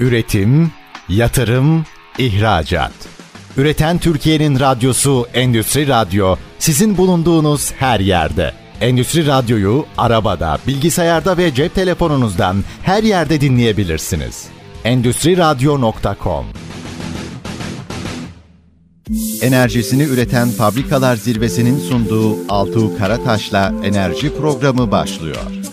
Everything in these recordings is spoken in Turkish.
Üretim, yatırım, ihracat. Üreten Türkiye'nin radyosu Endüstri Radyo sizin bulunduğunuz her yerde. Endüstri Radyo'yu arabada, bilgisayarda ve cep telefonunuzdan her yerde dinleyebilirsiniz. Endüstri Radyo.com Enerjisini üreten fabrikalar zirvesinin sunduğu Altuğ Karataş'la enerji programı başlıyor.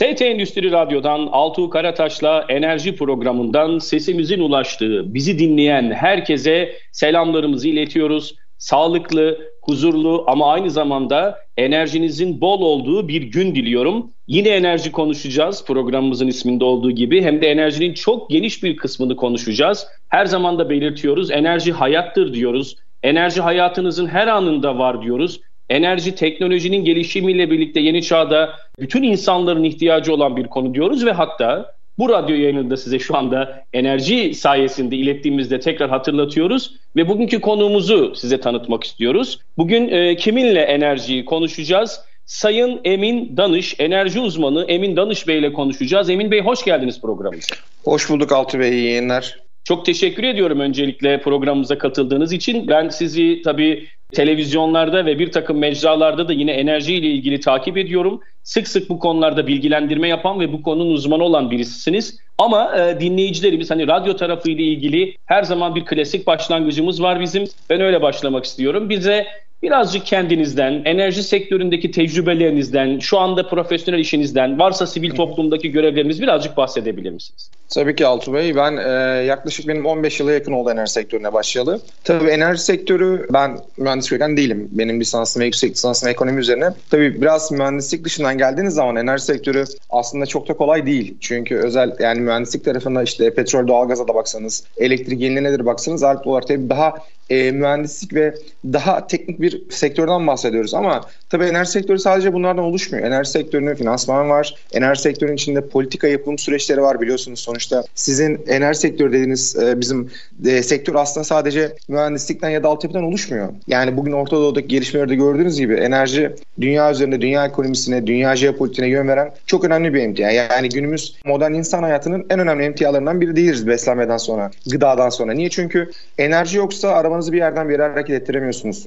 ST Endüstri Radyo'dan Altuğ Karataş'la enerji programından sesimizin ulaştığı, bizi dinleyen herkese selamlarımızı iletiyoruz. Sağlıklı, huzurlu ama aynı zamanda enerjinizin bol olduğu bir gün diliyorum. Yine enerji konuşacağız programımızın isminde olduğu gibi hem de enerjinin çok geniş bir kısmını konuşacağız. Her zaman da belirtiyoruz enerji hayattır diyoruz. Enerji hayatınızın her anında var diyoruz. Enerji teknolojinin gelişimiyle birlikte yeni çağda bütün insanların ihtiyacı olan bir konu diyoruz ve hatta bu radyo yayınında size şu anda enerji sayesinde ilettiğimizde tekrar hatırlatıyoruz ve bugünkü konuğumuzu size tanıtmak istiyoruz. Bugün e, kiminle enerjiyi konuşacağız? Sayın Emin Danış, enerji uzmanı Emin Danış Bey ile konuşacağız. Emin Bey hoş geldiniz programımıza. Hoş bulduk Altı Bey, iyi yayınlar. Çok teşekkür ediyorum öncelikle programımıza katıldığınız için. Ben sizi tabii televizyonlarda ve bir takım mecralarda da yine enerji ile ilgili takip ediyorum. Sık sık bu konularda bilgilendirme yapan ve bu konunun uzmanı olan birisisiniz. Ama e, dinleyicilerimiz hani radyo tarafı ile ilgili her zaman bir klasik başlangıcımız var bizim. Ben öyle başlamak istiyorum. Bize Birazcık kendinizden, enerji sektöründeki tecrübelerinizden, şu anda profesyonel işinizden, varsa sivil toplumdaki görevleriniz birazcık bahsedebilir misiniz? Tabii ki Altu Bey. Ben e, yaklaşık benim 15 yıla yakın oldu enerji sektörüne başlayalı. Tabii enerji sektörü, ben mühendis köken değilim. Benim lisansım ve yüksek lisansım ekonomi üzerine. Tabii biraz mühendislik dışından geldiğiniz zaman enerji sektörü aslında çok da kolay değil. Çünkü özel yani mühendislik tarafında işte petrol, doğalgaza da baksanız, elektrik yenilenebilir baksanız ağırlıklı olarak tabii daha e, mühendislik ve daha teknik bir sektörden bahsediyoruz. Ama tabii enerji sektörü sadece bunlardan oluşmuyor. Enerji sektörünün finansman var. Enerji sektörünün içinde politika yapım süreçleri var biliyorsunuz. Sonuçta sizin enerji sektörü dediğiniz e, bizim e, sektör aslında sadece mühendislikten ya da altyapıdan oluşmuyor. Yani bugün Orta Doğu'daki gelişmelerde gördüğünüz gibi enerji dünya üzerinde dünya ekonomisine, dünya jeopolitiğine yön veren çok önemli bir emtia. Yani günümüz modern insan hayatının en önemli emtialarından biri değiliz beslenmeden sonra, gıdadan sonra. Niye? Çünkü enerji yoksa arabanızı bir yerden bir yere hareket ettiremiyorsunuz.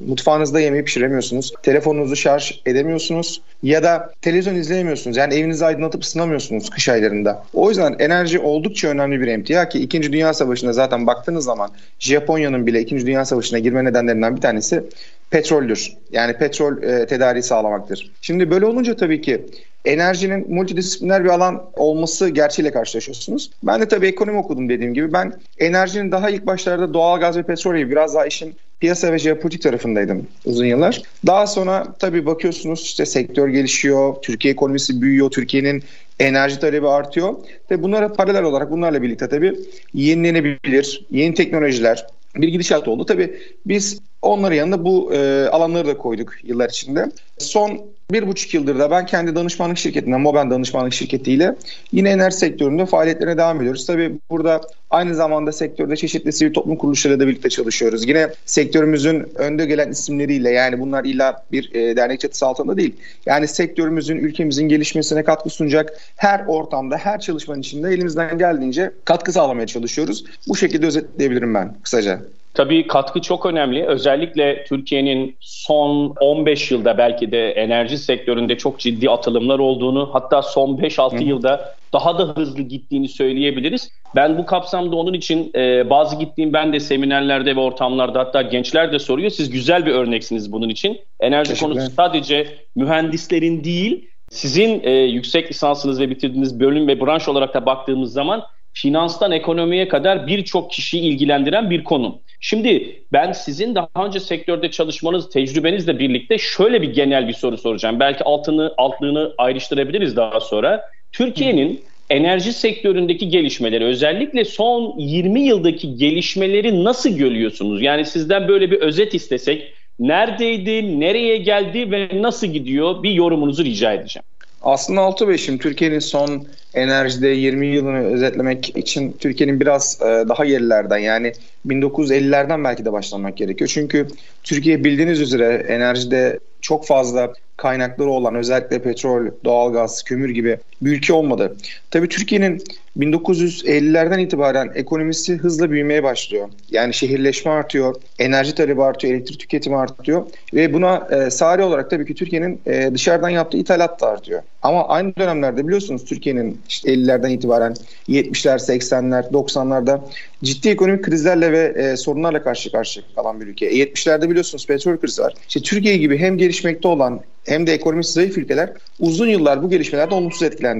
Mutfağınızda yemeği pişiremiyorsunuz. Telefonunuzu şarj edemiyorsunuz. Ya da televizyon izleyemiyorsunuz. Yani evinizi aydınlatıp ısınamıyorsunuz kış aylarında. O yüzden enerji oldukça önemli bir emtia ki 2. Dünya Savaşı'nda zaten baktığınız zaman Japonya'nın bile 2. Dünya Savaşı'na girme nedenlerinden bir tanesi petroldür. Yani petrol e, tedariği sağlamaktır. Şimdi böyle olunca tabii ki enerjinin multidisipliner bir alan olması gerçeğiyle karşılaşıyorsunuz. Ben de tabii ekonomi okudum dediğim gibi. Ben enerjinin daha ilk başlarda doğal gaz ve petrol gibi biraz daha işin piyasa ve jeopolitik tarafındaydım uzun yıllar. Daha sonra tabii bakıyorsunuz işte sektör gelişiyor, Türkiye ekonomisi büyüyor, Türkiye'nin enerji talebi artıyor. Ve bunlara paralel olarak bunlarla birlikte tabii yenilenebilir, yeni teknolojiler, bir gidişat oldu. Tabii biz onların yanında bu e, alanları da koyduk yıllar içinde. Son bir buçuk yıldır da ben kendi danışmanlık şirketinden, Moben danışmanlık şirketiyle yine enerji sektöründe faaliyetlerine devam ediyoruz. Tabii burada aynı zamanda sektörde çeşitli sivil toplum kuruluşlarıyla da birlikte çalışıyoruz. Yine sektörümüzün önde gelen isimleriyle yani bunlar illa bir e, dernek çatısı altında değil. Yani sektörümüzün, ülkemizin gelişmesine katkı sunacak her ortamda, her çalışmanın içinde elimizden geldiğince katkı sağlamaya çalışıyoruz. Bu şekilde özetleyebilirim ben kısaca. Tabii katkı çok önemli. Özellikle Türkiye'nin son 15 yılda belki de enerji sektöründe çok ciddi atılımlar olduğunu hatta son 5-6 yılda daha da hızlı gittiğini söyleyebiliriz. Ben bu kapsamda onun için e, bazı gittiğim ben de seminerlerde ve ortamlarda hatta gençler de soruyor. Siz güzel bir örneksiniz bunun için. Enerji konusu sadece mühendislerin değil sizin e, yüksek lisansınız ve bitirdiğiniz bölüm ve branş olarak da baktığımız zaman finanstan ekonomiye kadar birçok kişiyi ilgilendiren bir konu. Şimdi ben sizin daha önce sektörde çalışmanız, tecrübenizle birlikte şöyle bir genel bir soru soracağım. Belki altını altlığını ayrıştırabiliriz daha sonra. Türkiye'nin enerji sektöründeki gelişmeleri özellikle son 20 yıldaki gelişmeleri nasıl görüyorsunuz? Yani sizden böyle bir özet istesek neredeydi, nereye geldi ve nasıl gidiyor bir yorumunuzu rica edeceğim. Aslında 6-5'im Türkiye'nin son enerjide 20 yılını özetlemek için Türkiye'nin biraz e, daha gerilerden yani 1950'lerden belki de başlamak gerekiyor. Çünkü Türkiye bildiğiniz üzere enerjide çok fazla kaynakları olan özellikle petrol, doğalgaz, kömür gibi bir ülke olmadı. Tabii Türkiye'nin 1950'lerden itibaren ekonomisi hızla büyümeye başlıyor. Yani şehirleşme artıyor, enerji talebi artıyor, elektrik tüketimi artıyor ve buna e, sari olarak tabii ki Türkiye'nin e, dışarıdan yaptığı ithalat da artıyor. Ama aynı dönemlerde biliyorsunuz Türkiye'nin işte 50'lerden itibaren 70'ler, 80'ler, 90'larda ciddi ekonomik krizlerle ve e, sorunlarla karşı karşıya kalan bir ülke. 70'lerde biliyorsunuz petrol krizi var. İşte Türkiye gibi hem gelişmekte olan hem de ekonomisi zayıf ülkeler uzun yıllar bu gelişmelerden olumsuz etkilendi.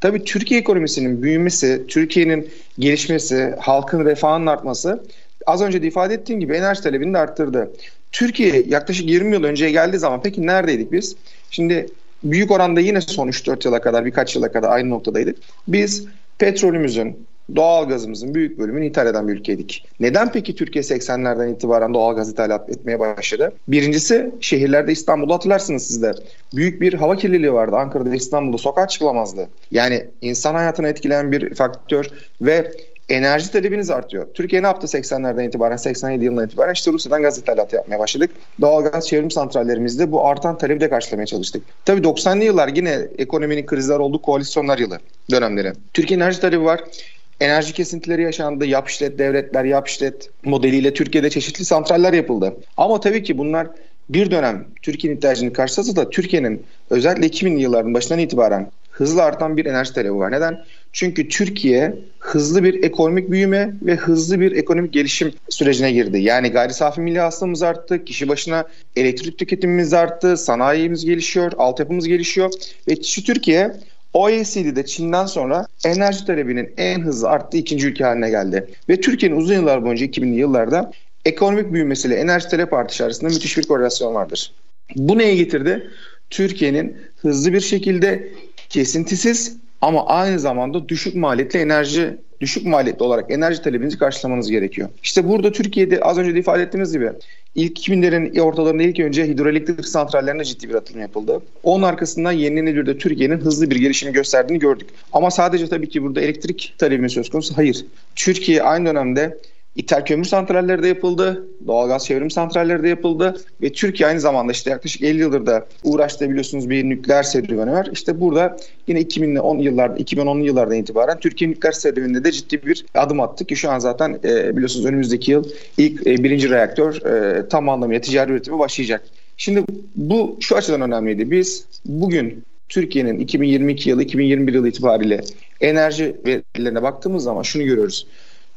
Tabii Türkiye ekonomisinin büyümesi, Türkiye'nin gelişmesi, halkın refahının artması az önce de ifade ettiğim gibi enerji talebini de arttırdı. Türkiye yaklaşık 20 yıl önceye geldiği zaman peki neredeydik biz? Şimdi büyük oranda yine son 3-4 yıla kadar birkaç yıla kadar aynı noktadaydık. Biz petrolümüzün, doğal gazımızın büyük bölümünü ithal eden bir ülkeydik. Neden peki Türkiye 80'lerden itibaren doğal gaz ithalat etmeye başladı? Birincisi şehirlerde İstanbul'da hatırlarsınız siz de. Büyük bir hava kirliliği vardı. Ankara'da İstanbul'da sokağa çıkılamazdı. Yani insan hayatını etkileyen bir faktör ve enerji talebiniz artıyor. Türkiye ne yaptı 80'lerden itibaren, 87 yılından itibaren? İşte Rusya'dan gaz ithalatı yapmaya başladık. Doğalgaz çevrim santrallerimizde bu artan talebi de karşılamaya çalıştık. Tabii 90'lı yıllar yine ekonominin krizler oldu, koalisyonlar yılı dönemleri. Türkiye enerji talebi var. Enerji kesintileri yaşandı. Yap devletler, yap modeliyle Türkiye'de çeşitli santraller yapıldı. Ama tabii ki bunlar bir dönem Türkiye'nin ihtiyacını karşılasa da Türkiye'nin özellikle 2000'li yılların başından itibaren hızlı artan bir enerji talebi var. Neden? Çünkü Türkiye hızlı bir ekonomik büyüme ve hızlı bir ekonomik gelişim sürecine girdi. Yani gayri safi milli hasılamız arttı, kişi başına elektrik tüketimimiz arttı, sanayimiz gelişiyor, altyapımız gelişiyor ve şu Türkiye OECD'de Çin'den sonra enerji talebinin en hızlı arttığı ikinci ülke haline geldi. Ve Türkiye'nin uzun yıllar boyunca 2000'li yıllarda ekonomik büyümesiyle enerji talep artışı arasında müthiş bir korelasyon vardır. Bu neye getirdi? Türkiye'nin hızlı bir şekilde kesintisiz ama aynı zamanda düşük maliyetli enerji düşük maliyetli olarak enerji talebinizi karşılamanız gerekiyor. İşte burada Türkiye'de az önce de ifade ettiğimiz gibi ilk 2000'lerin ortalarında ilk önce hidroelektrik santrallerine ciddi bir atılım yapıldı. Onun arkasından yenilenebilirde Türkiye'nin hızlı bir gelişimi gösterdiğini gördük. Ama sadece tabii ki burada elektrik talebi söz konusu. Hayır. Türkiye aynı dönemde İthal kömür santralleri de yapıldı. Doğalgaz çevrim santralleri de yapıldı. Ve Türkiye aynı zamanda işte yaklaşık 50 yıldır da uğraştığı biliyorsunuz bir nükleer serüveni var. İşte burada yine 2010 yıllarda 2010'lu yıllardan itibaren Türkiye nükleer serüveninde de ciddi bir adım attık ki şu an zaten e, biliyorsunuz önümüzdeki yıl ilk e, birinci reaktör e, tam anlamıyla ticari üretimi başlayacak. Şimdi bu şu açıdan önemliydi. Biz bugün Türkiye'nin 2022 yılı 2021 yılı itibariyle enerji verilerine baktığımız zaman şunu görüyoruz.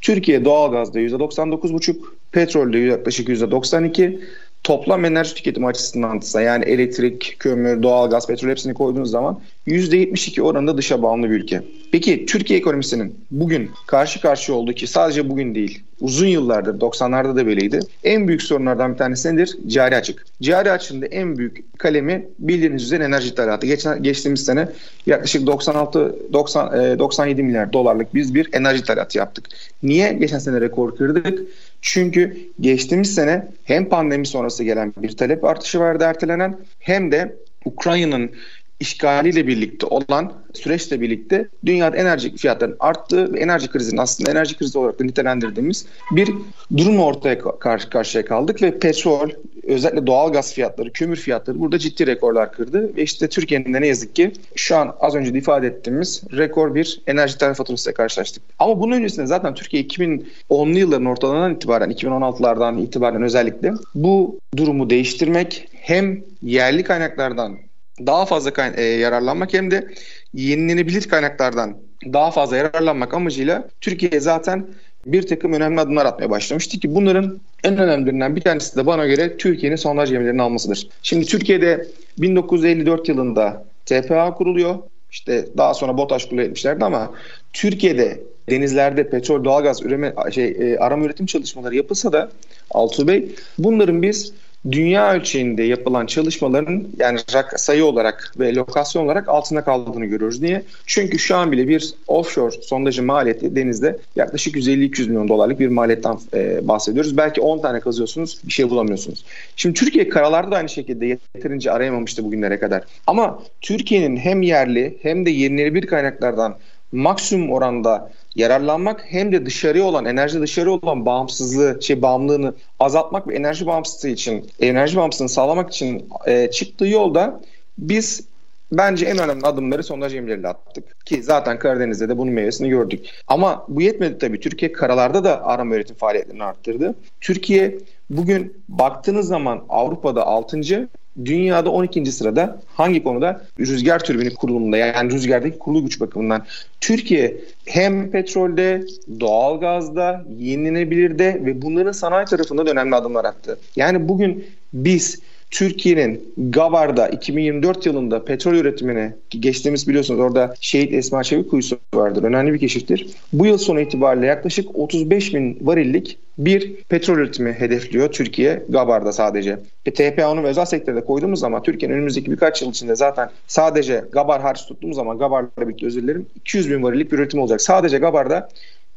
Türkiye doğalgazda %99,5, petrolde yaklaşık %92, toplam enerji tüketimi açısından ise yani elektrik, kömür, doğalgaz, petrol hepsini koyduğunuz zaman %72 oranında dışa bağımlı bir ülke. Peki Türkiye ekonomisinin bugün karşı karşıya olduğu ki sadece bugün değil uzun yıllardır 90'larda da böyleydi. En büyük sorunlardan bir tanesi nedir? Cari açık. Cari açığında en büyük kalemi bildiğiniz üzere enerji ithalatı. Geçen, geçtiğimiz sene yaklaşık 96 90 97 milyar dolarlık biz bir enerji ithalatı yaptık. Niye geçen sene rekor kırdık? Çünkü geçtiğimiz sene hem pandemi sonrası gelen bir talep artışı vardı ertelenen hem de Ukrayna'nın işgaliyle birlikte olan süreçle birlikte dünyada enerji fiyatlarının arttığı ve enerji krizinin aslında enerji krizi olarak da nitelendirdiğimiz bir durum ortaya karşı karşıya kaldık ve petrol özellikle doğal gaz fiyatları, kömür fiyatları burada ciddi rekorlar kırdı ve işte Türkiye'nin de ne yazık ki şu an az önce de ifade ettiğimiz rekor bir enerji tarif faturasıyla karşılaştık. Ama bunun öncesinde zaten Türkiye 2010'lu yılların ortalarından itibaren 2016'lardan itibaren özellikle bu durumu değiştirmek hem yerli kaynaklardan daha fazla kay- e, yararlanmak hem de yenilenebilir kaynaklardan daha fazla yararlanmak amacıyla Türkiye zaten bir takım önemli adımlar atmaya başlamıştı ki bunların en önemlilerinden bir tanesi de bana göre Türkiye'nin sondaj gemilerini almasıdır. Şimdi Türkiye'de 1954 yılında TPA kuruluyor. İşte daha sonra BOTAŞ kurulu etmişlerdi ama Türkiye'de denizlerde petrol, doğalgaz üreme, şey, e, arama üretim çalışmaları yapılsa da Altuğ Bey bunların biz dünya ölçeğinde yapılan çalışmaların yani sayı olarak ve lokasyon olarak altında kaldığını görüyoruz. Niye? Çünkü şu an bile bir offshore sondajı maliyeti denizde yaklaşık 150-200 milyon dolarlık bir maliyetten e, bahsediyoruz. Belki 10 tane kazıyorsunuz bir şey bulamıyorsunuz. Şimdi Türkiye karalarda da aynı şekilde yeterince arayamamıştı bugünlere kadar. Ama Türkiye'nin hem yerli hem de yenilenebilir kaynaklardan maksimum oranda yararlanmak hem de dışarıya olan enerji dışarı olan bağımsızlığı şey bağımlılığını azaltmak ve enerji bağımsızlığı için enerji bağımsızlığını sağlamak için e, çıktığı yolda biz Bence en önemli adımları sondaj gemileriyle attık. Ki zaten Karadeniz'de de bunun meyvesini gördük. Ama bu yetmedi tabii. Türkiye karalarda da arama üretim faaliyetlerini arttırdı. Türkiye bugün baktığınız zaman Avrupa'da 6. Dünyada 12. sırada hangi konuda? Rüzgar türbini kurulumunda yani rüzgardaki kurulu güç bakımından. Türkiye hem petrolde, doğalgazda, yenilenebilirde ve bunların sanayi tarafında da önemli adımlar attı. Yani bugün biz Türkiye'nin Gabar'da 2024 yılında petrol üretimine geçtiğimiz biliyorsunuz orada Şehit Esma Çevik kuyusu vardır. Önemli bir keşiftir. Bu yıl sonu itibariyle yaklaşık 35 bin varillik bir petrol üretimi hedefliyor Türkiye Gabar'da sadece. E, TPA'nın özel sektörde koyduğumuz zaman Türkiye'nin önümüzdeki birkaç yıl içinde zaten sadece Gabar hariç tuttuğumuz zaman Gabar'la birlikte özür dilerim 200 bin varillik bir üretim olacak. Sadece Gabar'da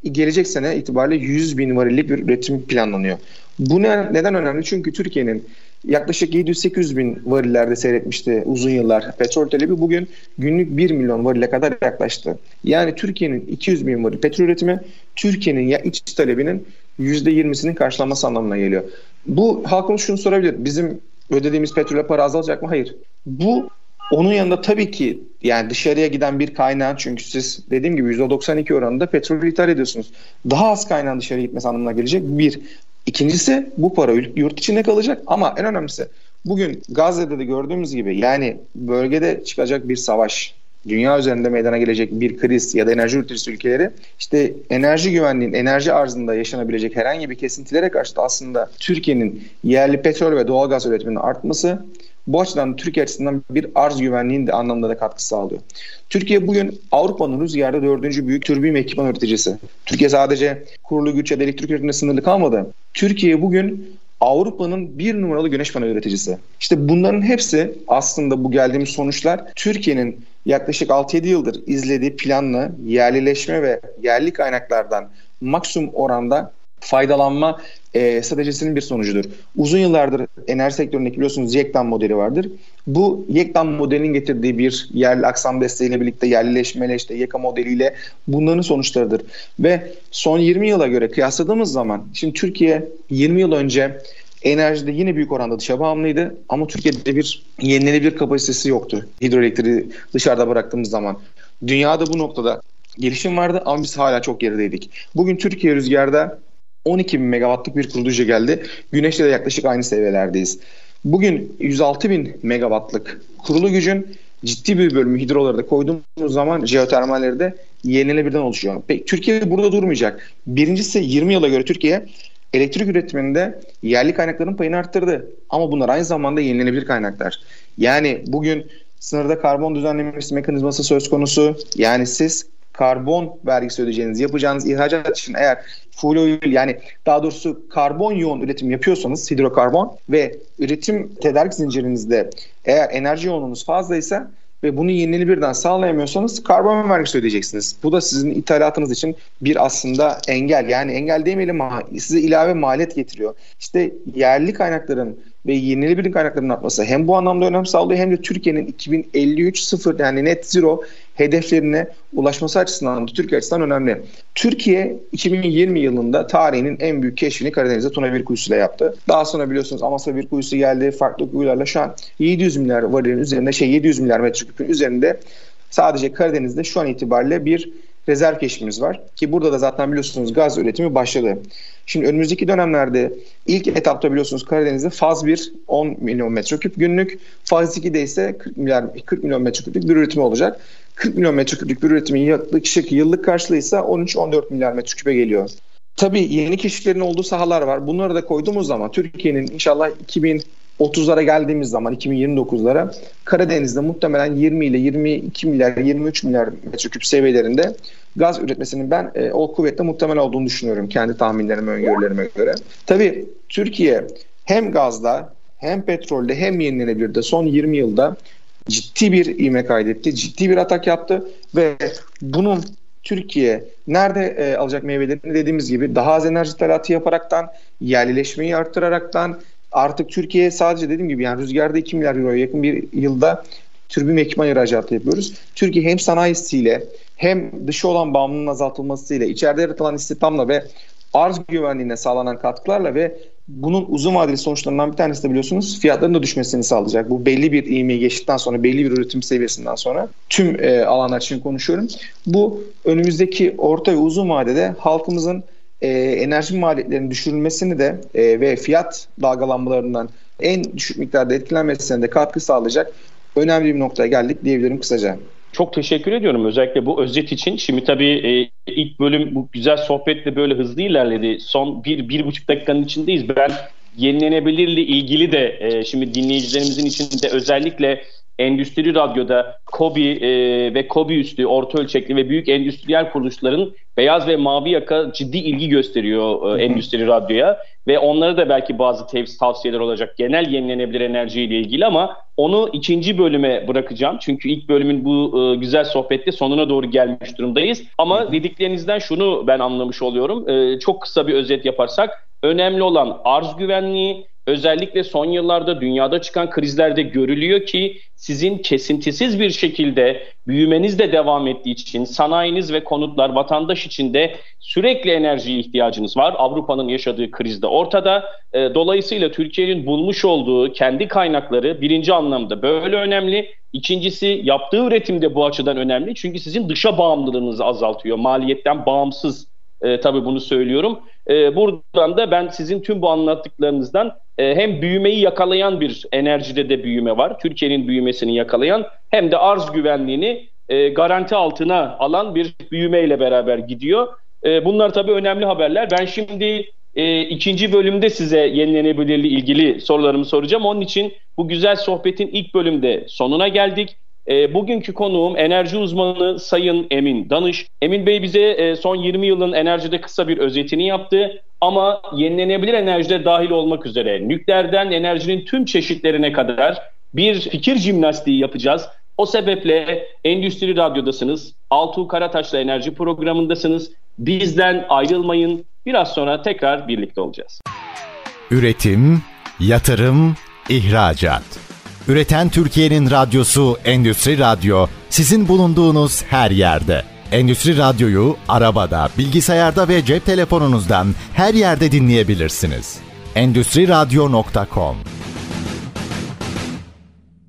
gelecek sene itibariyle 100 bin varillik bir üretim planlanıyor. Bu ne, neden önemli? Çünkü Türkiye'nin yaklaşık 700-800 bin varillerde seyretmişti uzun yıllar petrol talebi. Bugün günlük 1 milyon varile kadar yaklaştı. Yani Türkiye'nin 200 bin varil petrol üretimi Türkiye'nin ya iç talebinin %20'sinin karşılanması anlamına geliyor. Bu halkımız şunu sorabilir. Bizim ödediğimiz petrole para azalacak mı? Hayır. Bu onun yanında tabii ki yani dışarıya giden bir kaynağın çünkü siz dediğim gibi %92 oranında petrol ithal ediyorsunuz. Daha az kaynağın dışarı gitmesi anlamına gelecek. Bir. İkincisi bu para yurt içinde kalacak. Ama en önemlisi bugün Gazze'de de gördüğümüz gibi yani bölgede çıkacak bir savaş, dünya üzerinde meydana gelecek bir kriz ya da enerji üreticisi ülkeleri işte enerji güvenliğinin, enerji arzında yaşanabilecek herhangi bir kesintilere karşı da aslında Türkiye'nin yerli petrol ve doğalgaz üretiminin artması bu açıdan Türkiye açısından bir arz güvenliğinin de anlamda da katkı sağlıyor. Türkiye bugün Avrupa'nın rüzgarda dördüncü büyük türbin ve ekipman üreticisi. Türkiye sadece kurulu güç ya da elektrik üretimine sınırlı kalmadı. Türkiye bugün Avrupa'nın bir numaralı güneş paneli üreticisi. İşte bunların hepsi aslında bu geldiğimiz sonuçlar Türkiye'nin yaklaşık 6-7 yıldır izlediği planlı yerlileşme ve yerli kaynaklardan maksimum oranda faydalanma e, stratejisinin bir sonucudur. Uzun yıllardır enerji sektöründeki biliyorsunuz Yektan modeli vardır. Bu Yektan modelinin getirdiği bir yerli aksam desteğiyle birlikte yerlileşmeyle işte YEKA modeliyle bunların sonuçlarıdır. Ve son 20 yıla göre kıyasladığımız zaman şimdi Türkiye 20 yıl önce enerjide yine büyük oranda dışa bağımlıydı ama Türkiye'de bir yenilenebilir kapasitesi yoktu. Hidroelektriği dışarıda bıraktığımız zaman. Dünyada bu noktada gelişim vardı ama biz hala çok gerideydik. Bugün Türkiye rüzgarda 12 bin megawattlık bir kurulu geldi. Güneşte de yaklaşık aynı seviyelerdeyiz. Bugün 106 bin megawattlık kurulu gücün ciddi bir bölümü hidrolarda koyduğumuz zaman jeotermalleri de yenilenebilirden oluşuyor. Peki Türkiye burada durmayacak. Birincisi 20 yıla göre Türkiye elektrik üretiminde yerli kaynakların payını arttırdı. Ama bunlar aynı zamanda yenilenebilir kaynaklar. Yani bugün sınırda karbon düzenlemesi mekanizması söz konusu. Yani siz karbon vergisi ödeyeceğiniz, yapacağınız ihracat için eğer full yani daha doğrusu karbon yoğun üretim yapıyorsanız hidrokarbon ve üretim tedarik zincirinizde eğer enerji yoğunluğunuz fazlaysa ve bunu birden sağlayamıyorsanız karbon vergisi ödeyeceksiniz. Bu da sizin ithalatınız için bir aslında engel. Yani engel demeyelim ama size ilave maliyet getiriyor. İşte yerli kaynakların ve yenilenebilir kaynakların artması hem bu anlamda önem sağlıyor hem de Türkiye'nin 2053 sıfır yani net zero hedeflerine ulaşması açısından da Türkiye açısından önemli. Türkiye 2020 yılında tarihinin en büyük keşfini Karadeniz'de Tuna bir kuyusuyla yaptı. Daha sonra biliyorsunuz Amasya bir kuyusu geldi. Farklı kuyularla şu an 700 milyar varilin üzerinde şey 700 milyar metreküpün üzerinde sadece Karadeniz'de şu an itibariyle bir rezerv keşfimiz var. Ki burada da zaten biliyorsunuz gaz üretimi başladı. Şimdi önümüzdeki dönemlerde ilk etapta biliyorsunuz Karadeniz'de faz 1 10 milyon metreküp günlük, faz 2'de ise 40 milyar 40 milyon metreküplük bir üretimi olacak. 40 milyon metreküplük bir üretimin yaklaşık yıllık karşılığı ise 13-14 milyar metreküpe geliyor. Tabii yeni keşiflerin olduğu sahalar var. Bunları da koyduğumuz zaman Türkiye'nin inşallah 2030'lara geldiğimiz zaman 2029'lara Karadeniz'de muhtemelen 20 ile 22 milyar 23 milyar metreküp seviyelerinde gaz üretmesinin ben e, o kuvvetle muhtemel olduğunu düşünüyorum kendi tahminlerime, öngörülerime göre. Tabii Türkiye hem gazda hem petrolde hem yenilenebilirde son 20 yılda ciddi bir ivme kaydetti. Ciddi bir atak yaptı ve bunun Türkiye nerede e, alacak meyvelerini dediğimiz gibi daha az enerji ithalatı yaparaktan, yerlileşmeyi arttıraraktan artık Türkiye sadece dediğim gibi yani rüzgarda 2 milyar euroya yakın bir yılda türbin ekipman ihracatı yapıyoruz. Türkiye hem sanayisiyle hem dışı olan bağımlılığın azaltılmasıyla, içeride yaratılan istihdamla ve arz güvenliğine sağlanan katkılarla ve bunun uzun vadeli sonuçlarından bir tanesi de biliyorsunuz fiyatların da düşmesini sağlayacak. Bu belli bir ivmeyi geçtikten sonra belli bir üretim seviyesinden sonra tüm e, alanlar için konuşuyorum. Bu önümüzdeki orta ve uzun vadede halkımızın e, enerji maliyetlerinin düşürülmesini de e, ve fiyat dalgalanmalarından en düşük miktarda etkilenmesine de katkı sağlayacak önemli bir noktaya geldik diyebilirim kısaca. Çok teşekkür ediyorum özellikle bu özet için. Şimdi tabii e, ilk bölüm bu güzel sohbetle böyle hızlı ilerledi. Son bir, bir buçuk dakikanın içindeyiz. Ben yenilenebilirle ilgili de e, şimdi dinleyicilerimizin içinde özellikle endüstri radyoda KOBİ e, ve KOBİ üstü orta ölçekli ve büyük endüstriyel kuruluşların beyaz ve mavi yaka ciddi ilgi gösteriyor e, endüstri radyoya ve onlara da belki bazı tevsiz tavsiyeler olacak genel yenilenebilir enerji ile ilgili ama onu ikinci bölüme bırakacağım. Çünkü ilk bölümün bu e, güzel sohbette sonuna doğru gelmiş durumdayız. Ama dediklerinizden şunu ben anlamış oluyorum. E, çok kısa bir özet yaparsak önemli olan arz güvenliği, özellikle son yıllarda dünyada çıkan krizlerde görülüyor ki sizin kesintisiz bir şekilde büyümeniz de devam ettiği için sanayiniz ve konutlar vatandaş için de sürekli enerjiye ihtiyacınız var. Avrupa'nın yaşadığı krizde ortada. E, dolayısıyla Türkiye'nin bulmuş olduğu kendi kaynakları birinci anlamda böyle önemli. İkincisi yaptığı üretim de bu açıdan önemli. Çünkü sizin dışa bağımlılığınızı azaltıyor. Maliyetten bağımsız e, tabii bunu söylüyorum. E, buradan da ben sizin tüm bu anlattıklarınızdan e, hem büyümeyi yakalayan bir enerjide de büyüme var. Türkiye'nin büyümesini yakalayan hem de arz güvenliğini e, garanti altına alan bir büyümeyle beraber gidiyor. E, bunlar tabii önemli haberler. Ben şimdi ikinci bölümde size yenilenebilirliği ilgili sorularımı soracağım. Onun için bu güzel sohbetin ilk bölümde sonuna geldik. E, bugünkü konuğum enerji uzmanı Sayın Emin Danış. Emin Bey bize e, son 20 yılın enerjide kısa bir özetini yaptı. Ama yenilenebilir enerjide dahil olmak üzere nükleerden enerjinin tüm çeşitlerine kadar bir fikir jimnastiği yapacağız. O sebeple Endüstri Radyo'dasınız. Altuğ Karataş'la enerji programındasınız. Bizden ayrılmayın. Biraz sonra tekrar birlikte olacağız. Üretim, yatırım, ihracat. Üreten Türkiye'nin radyosu Endüstri Radyo sizin bulunduğunuz her yerde. Endüstri Radyo'yu arabada, bilgisayarda ve cep telefonunuzdan her yerde dinleyebilirsiniz. Endüstri Radyo.com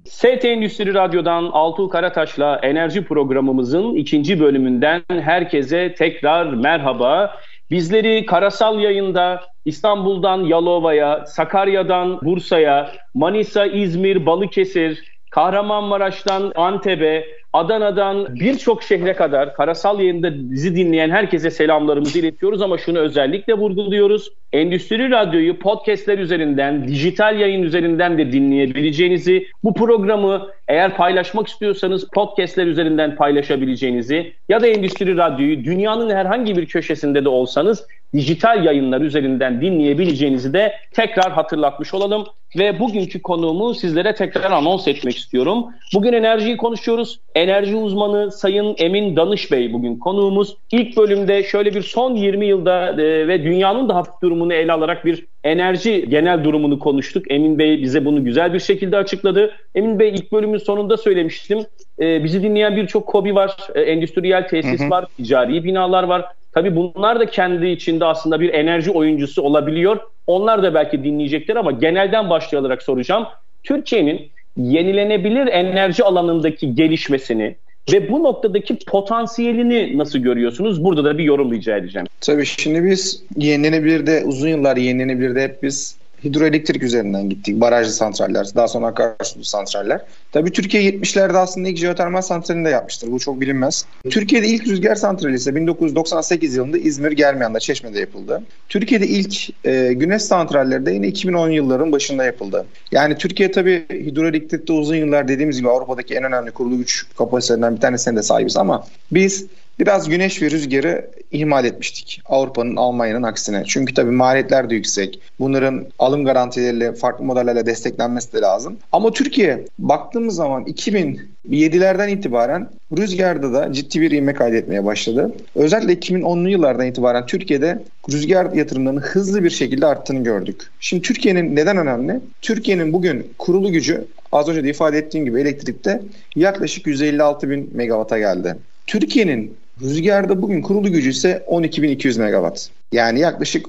ST Endüstri Radyo'dan Altuğ Karataş'la enerji programımızın ikinci bölümünden herkese tekrar merhaba. Bizleri karasal yayında İstanbul'dan Yalova'ya, Sakarya'dan Bursa'ya, Manisa, İzmir, Balıkesir, Kahramanmaraş'tan Antep'e, Adana'dan birçok şehre kadar karasal yayında bizi dinleyen herkese selamlarımızı iletiyoruz ama şunu özellikle vurguluyoruz. Endüstri Radyo'yu podcastler üzerinden, dijital yayın üzerinden de dinleyebileceğinizi, bu programı eğer paylaşmak istiyorsanız podcastler üzerinden paylaşabileceğinizi ya da Endüstri Radyo'yu dünyanın herhangi bir köşesinde de olsanız dijital yayınlar üzerinden dinleyebileceğinizi de tekrar hatırlatmış olalım. Ve bugünkü konuğumu sizlere tekrar anons etmek istiyorum. Bugün enerjiyi konuşuyoruz. Enerji uzmanı Sayın Emin Danış Bey bugün konuğumuz. İlk bölümde şöyle bir son 20 yılda e, ve dünyanın da hafif durumunu ele alarak bir enerji genel durumunu konuştuk. Emin Bey bize bunu güzel bir şekilde açıkladı. Emin Bey ilk bölümün sonunda söylemiştim. E, bizi dinleyen birçok kobi var, e, endüstriyel tesis hı hı. var, ticari binalar var. Tabii bunlar da kendi içinde aslında bir enerji oyuncusu olabiliyor. Onlar da belki dinleyecekler ama genelden başlayarak soracağım. Türkiye'nin yenilenebilir enerji alanındaki gelişmesini ve bu noktadaki potansiyelini nasıl görüyorsunuz? Burada da bir yorum rica edeceğim. Tabii şimdi biz yenilenebilirde uzun yıllar yenilenebilirde hep biz hidroelektrik üzerinden gittik. Barajlı santraller, daha sonra akarsu santraller. Tabii Türkiye 70'lerde aslında ilk jeotermal santralini de yapmıştır. Bu çok bilinmez. Türkiye'de ilk rüzgar santrali ise 1998 yılında İzmir Germiyan'da Çeşme'de yapıldı. Türkiye'de ilk e, güneş santralleri de yine 2010 yılların başında yapıldı. Yani Türkiye tabii hidroelektrikte uzun yıllar dediğimiz gibi Avrupa'daki en önemli kurulu güç kapasitelerinden bir tanesine de sahibiz ama biz Biraz güneş ve rüzgarı ihmal etmiştik Avrupa'nın, Almanya'nın aksine. Çünkü tabii maliyetler de yüksek. Bunların alım garantileriyle, farklı modellerle desteklenmesi de lazım. Ama Türkiye baktığımız zaman 2007'lerden itibaren rüzgarda da ciddi bir ivme kaydetmeye başladı. Özellikle 2010'lu yıllardan itibaren Türkiye'de rüzgar yatırımlarının hızlı bir şekilde arttığını gördük. Şimdi Türkiye'nin neden önemli? Türkiye'nin bugün kurulu gücü az önce de ifade ettiğim gibi elektrikte yaklaşık 156 bin megawata geldi. Türkiye'nin Rüzgarda bugün kurulu gücü ise 12.200 megawatt. Yani yaklaşık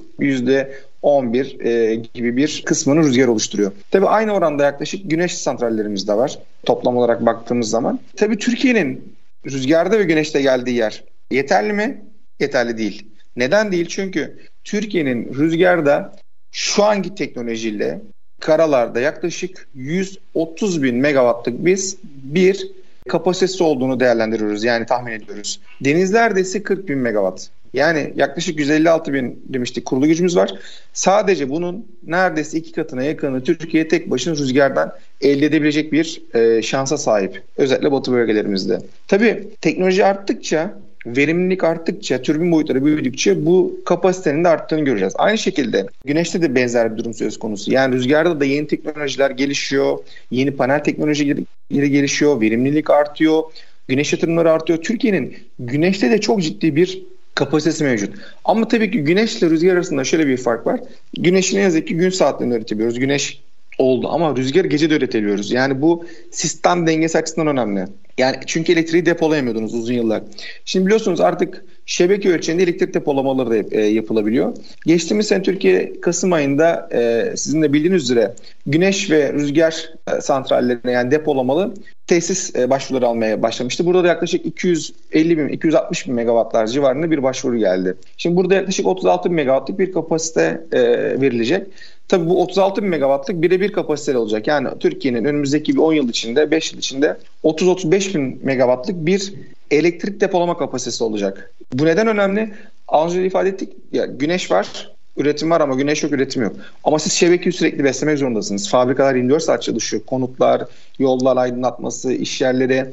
11 e, gibi bir kısmını rüzgar oluşturuyor. Tabii aynı oranda yaklaşık güneş santrallerimiz de var toplam olarak baktığımız zaman. Tabii Türkiye'nin rüzgarda ve güneşte geldiği yer yeterli mi? Yeterli değil. Neden değil? Çünkü Türkiye'nin rüzgarda şu anki teknolojiyle karalarda yaklaşık 130 bin megawattlık biz bir kapasitesi olduğunu değerlendiriyoruz. Yani tahmin ediyoruz. Denizlerde ise 40 bin megawatt. Yani yaklaşık 156 bin demiştik kurulu gücümüz var. Sadece bunun neredeyse iki katına yakını Türkiye tek başına rüzgardan elde edebilecek bir e, şansa sahip. Özellikle batı bölgelerimizde. Tabii teknoloji arttıkça verimlilik arttıkça, türbin boyutları büyüdükçe bu kapasitenin de arttığını göreceğiz. Aynı şekilde güneşte de benzer bir durum söz konusu. Yani rüzgarda da yeni teknolojiler gelişiyor, yeni panel teknolojileri gelişiyor, verimlilik artıyor, güneş yatırımları artıyor. Türkiye'nin güneşte de çok ciddi bir kapasitesi mevcut. Ama tabii ki güneşle rüzgar arasında şöyle bir fark var. Güneşi ne yazık ki gün saatlerinde üretebiliyoruz. Güneş oldu ama rüzgar gece de üretebiliyoruz. Yani bu sistem dengesi açısından önemli. Yani çünkü elektriği depolayamıyordunuz uzun yıllar. Şimdi biliyorsunuz artık şebeke ölçeğinde elektrik depolamaları da e, yapılabiliyor. Geçtiğimiz sene Türkiye Kasım ayında e, sizin de bildiğiniz üzere güneş ve rüzgar e, santrallerine yani depolamalı tesis e, başvuruları almaya başlamıştı. Burada da yaklaşık 250 bin, 260 bin megawattlar civarında bir başvuru geldi. Şimdi burada yaklaşık 36 bin megawattlık bir kapasite verilecek. Tabii bu 36 bin megawattlık birebir kapasiteli olacak. Yani Türkiye'nin önümüzdeki bir 10 yıl içinde, 5 yıl içinde 30-35 bin megawattlık bir elektrik depolama kapasitesi olacak. Bu neden önemli? Az önce ifade ettik. Ya, güneş var, üretim var ama güneş yok, üretim yok. Ama siz şebekeyi sürekli beslemek zorundasınız. Fabrikalar 24 saat çalışıyor. Konutlar, yollar aydınlatması, iş yerleri.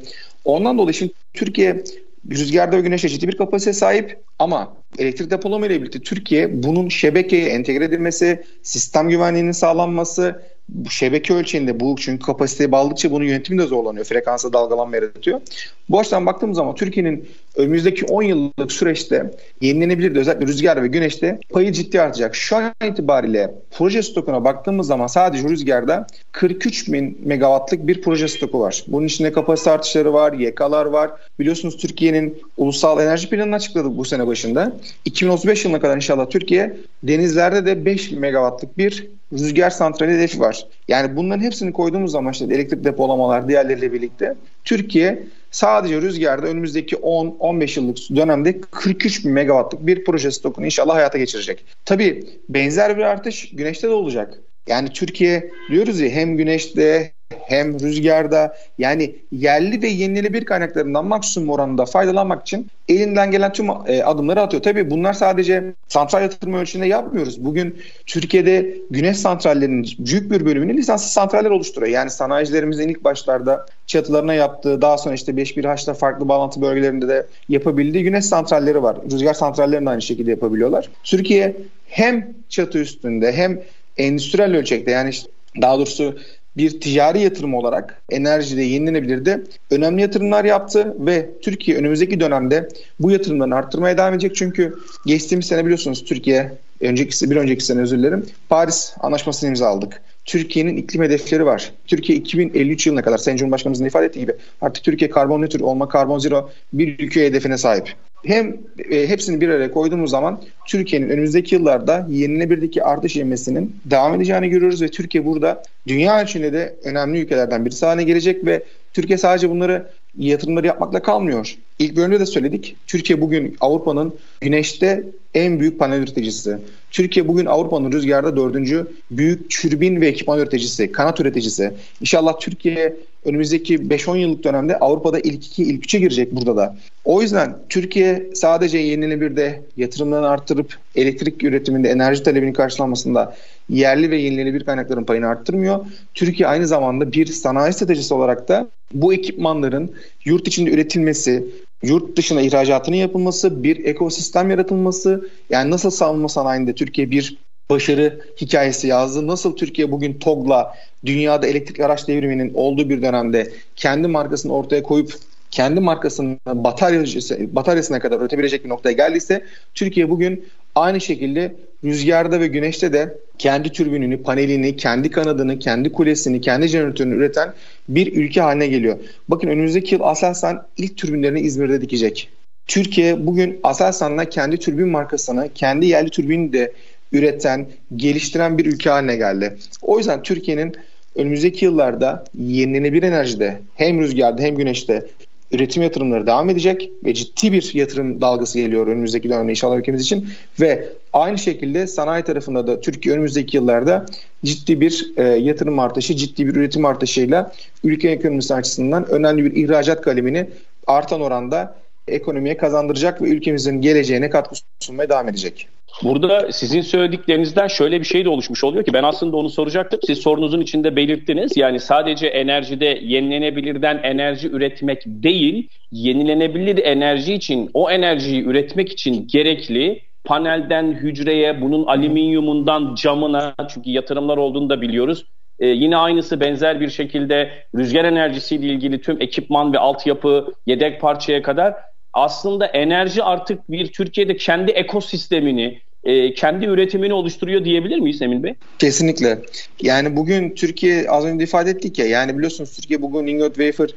Ondan dolayı şimdi Türkiye rüzgarda ve güneşe ciddi bir kapasite sahip ama elektrik depolama ile birlikte Türkiye bunun şebekeye entegre edilmesi, sistem güvenliğinin sağlanması, bu şebeke ölçeğinde bu çünkü kapasiteye bağladıkça bunun yönetimi de zorlanıyor. Frekansa dalgalanma yaratıyor. Bu açıdan baktığımız zaman Türkiye'nin önümüzdeki 10 yıllık süreçte yenilenebilir de özellikle rüzgar ve güneşte payı ciddi artacak. Şu an itibariyle proje stokuna baktığımız zaman sadece rüzgarda 43 bin megawattlık bir proje stoku var. Bunun içinde kapasite artışları var, YK'lar var. Biliyorsunuz Türkiye'nin ulusal enerji planını açıkladık bu sene başında. 2035 yılına kadar inşallah Türkiye denizlerde de 5 megawattlık bir rüzgar santrali hedefi var. Yani bunların hepsini koyduğumuz zaman işte elektrik depolamalar diğerleriyle birlikte Türkiye sadece rüzgarda önümüzdeki 10-15 yıllık dönemde 43 bin megawattlık bir proje stokunu inşallah hayata geçirecek. Tabii benzer bir artış güneşte de olacak. Yani Türkiye diyoruz ya hem güneşte hem rüzgarda yani yerli ve yenilenebilir kaynaklarından maksimum oranda faydalanmak için elinden gelen tüm e, adımları atıyor. Tabii bunlar sadece santral yatırma ölçüsünde yapmıyoruz. Bugün Türkiye'de güneş santrallerinin büyük bir bölümünü lisanslı santraller oluşturuyor. Yani sanayicilerimizin ilk başlarda çatılarına yaptığı daha sonra işte 5.1H'da farklı bağlantı bölgelerinde de yapabildiği güneş santralleri var. Rüzgar santrallerini de aynı şekilde yapabiliyorlar. Türkiye hem çatı üstünde hem endüstriyel ölçekte yani işte daha doğrusu bir ticari yatırım olarak enerjide yenilenebilirde önemli yatırımlar yaptı ve Türkiye önümüzdeki dönemde bu yatırımlarını arttırmaya devam edecek. Çünkü geçtiğimiz sene biliyorsunuz Türkiye önceki bir önceki sene özür dilerim Paris Anlaşması'nı imzaladık. Türkiye'nin iklim hedefleri var. Türkiye 2053 yılına kadar Sayın Cumhurbaşkanımızın ifade ettiği gibi artık Türkiye karbon nötr olma, karbon zero bir ülke hedefine sahip. Hem e, hepsini bir araya koyduğumuz zaman Türkiye'nin önümüzdeki yıllarda yenilenebilirdeki artış yemesinin devam edeceğini görüyoruz ve Türkiye burada dünya ölçüğünde de önemli ülkelerden birisi haline gelecek ve Türkiye sadece bunları yatırımları yapmakla kalmıyor. İlk bölümde de söyledik. Türkiye bugün Avrupa'nın güneşte en büyük panel üreticisi. Türkiye bugün Avrupa'nın rüzgarda dördüncü büyük türbin ve ekipman üreticisi, kanat üreticisi. İnşallah Türkiye önümüzdeki 5-10 yıllık dönemde Avrupa'da ilk iki, ilk üçe girecek burada da. O yüzden Türkiye sadece yenilenebilirde yatırımlarını arttırıp elektrik üretiminde enerji talebinin karşılanmasında yerli ve yenilenebilir kaynakların payını arttırmıyor. Türkiye aynı zamanda bir sanayi stratejisi olarak da bu ekipmanların yurt içinde üretilmesi, yurt dışına ihracatının yapılması, bir ekosistem yaratılması, yani nasıl savunma sanayinde Türkiye bir başarı hikayesi yazdı. Nasıl Türkiye bugün TOG'la dünyada elektrik araç devriminin olduğu bir dönemde kendi markasını ortaya koyup kendi markasının bataryası, bataryasına kadar üretebilecek bir noktaya geldiyse Türkiye bugün aynı şekilde rüzgarda ve güneşte de kendi türbününü, panelini, kendi kanadını, kendi kulesini, kendi jeneratörünü üreten bir ülke haline geliyor. Bakın önümüzdeki yıl Aselsan ilk türbinlerini İzmir'de dikecek. Türkiye bugün Aselsan'la kendi türbin markasını, kendi yerli türbini de üreten, geliştiren bir ülke haline geldi. O yüzden Türkiye'nin önümüzdeki yıllarda yenilenebilir enerjide hem rüzgarda hem güneşte üretim yatırımları devam edecek ve ciddi bir yatırım dalgası geliyor önümüzdeki dönemde inşallah ülkemiz için ve aynı şekilde sanayi tarafında da Türkiye önümüzdeki yıllarda ciddi bir e, yatırım artışı, ciddi bir üretim artışıyla ülke ekonomisi açısından önemli bir ihracat kalemini artan oranda ekonomiye kazandıracak ve ülkemizin geleceğine katkı sunmaya devam edecek. Burada sizin söylediklerinizden şöyle bir şey de oluşmuş oluyor ki ben aslında onu soracaktım. Siz sorunuzun içinde belirttiniz. Yani sadece enerjide yenilenebilirden enerji üretmek değil, yenilenebilir enerji için o enerjiyi üretmek için gerekli panelden hücreye, bunun alüminyumundan camına çünkü yatırımlar olduğunu da biliyoruz. Ee, yine aynısı benzer bir şekilde rüzgar enerjisiyle ilgili tüm ekipman ve altyapı, yedek parçaya kadar aslında enerji artık bir Türkiye'de kendi ekosistemini, e, kendi üretimini oluşturuyor diyebilir miyiz Emin Bey? Kesinlikle. Yani bugün Türkiye az önce ifade ettik ya yani biliyorsunuz Türkiye bugün Ingot Wafer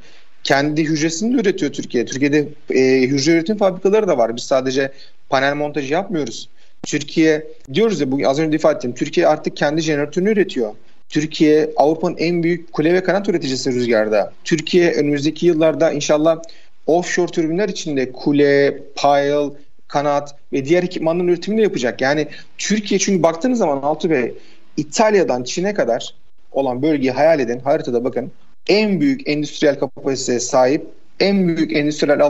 kendi hücresini de üretiyor Türkiye. Türkiye'de e, hücre üretim fabrikaları da var. Biz sadece panel montajı yapmıyoruz. Türkiye diyoruz ya bugün az önce ifade ettim. Türkiye artık kendi jeneratörünü üretiyor. Türkiye Avrupa'nın en büyük kule ve kanat üreticisi rüzgarda. Türkiye önümüzdeki yıllarda inşallah offshore türbinler içinde kule, pile, kanat ve diğer ekipmanların üretimini de yapacak. Yani Türkiye çünkü baktığınız zaman Altı Bey İtalya'dan Çin'e kadar olan bölgeyi hayal edin. Haritada bakın. En büyük endüstriyel kapasiteye sahip en büyük endüstriyel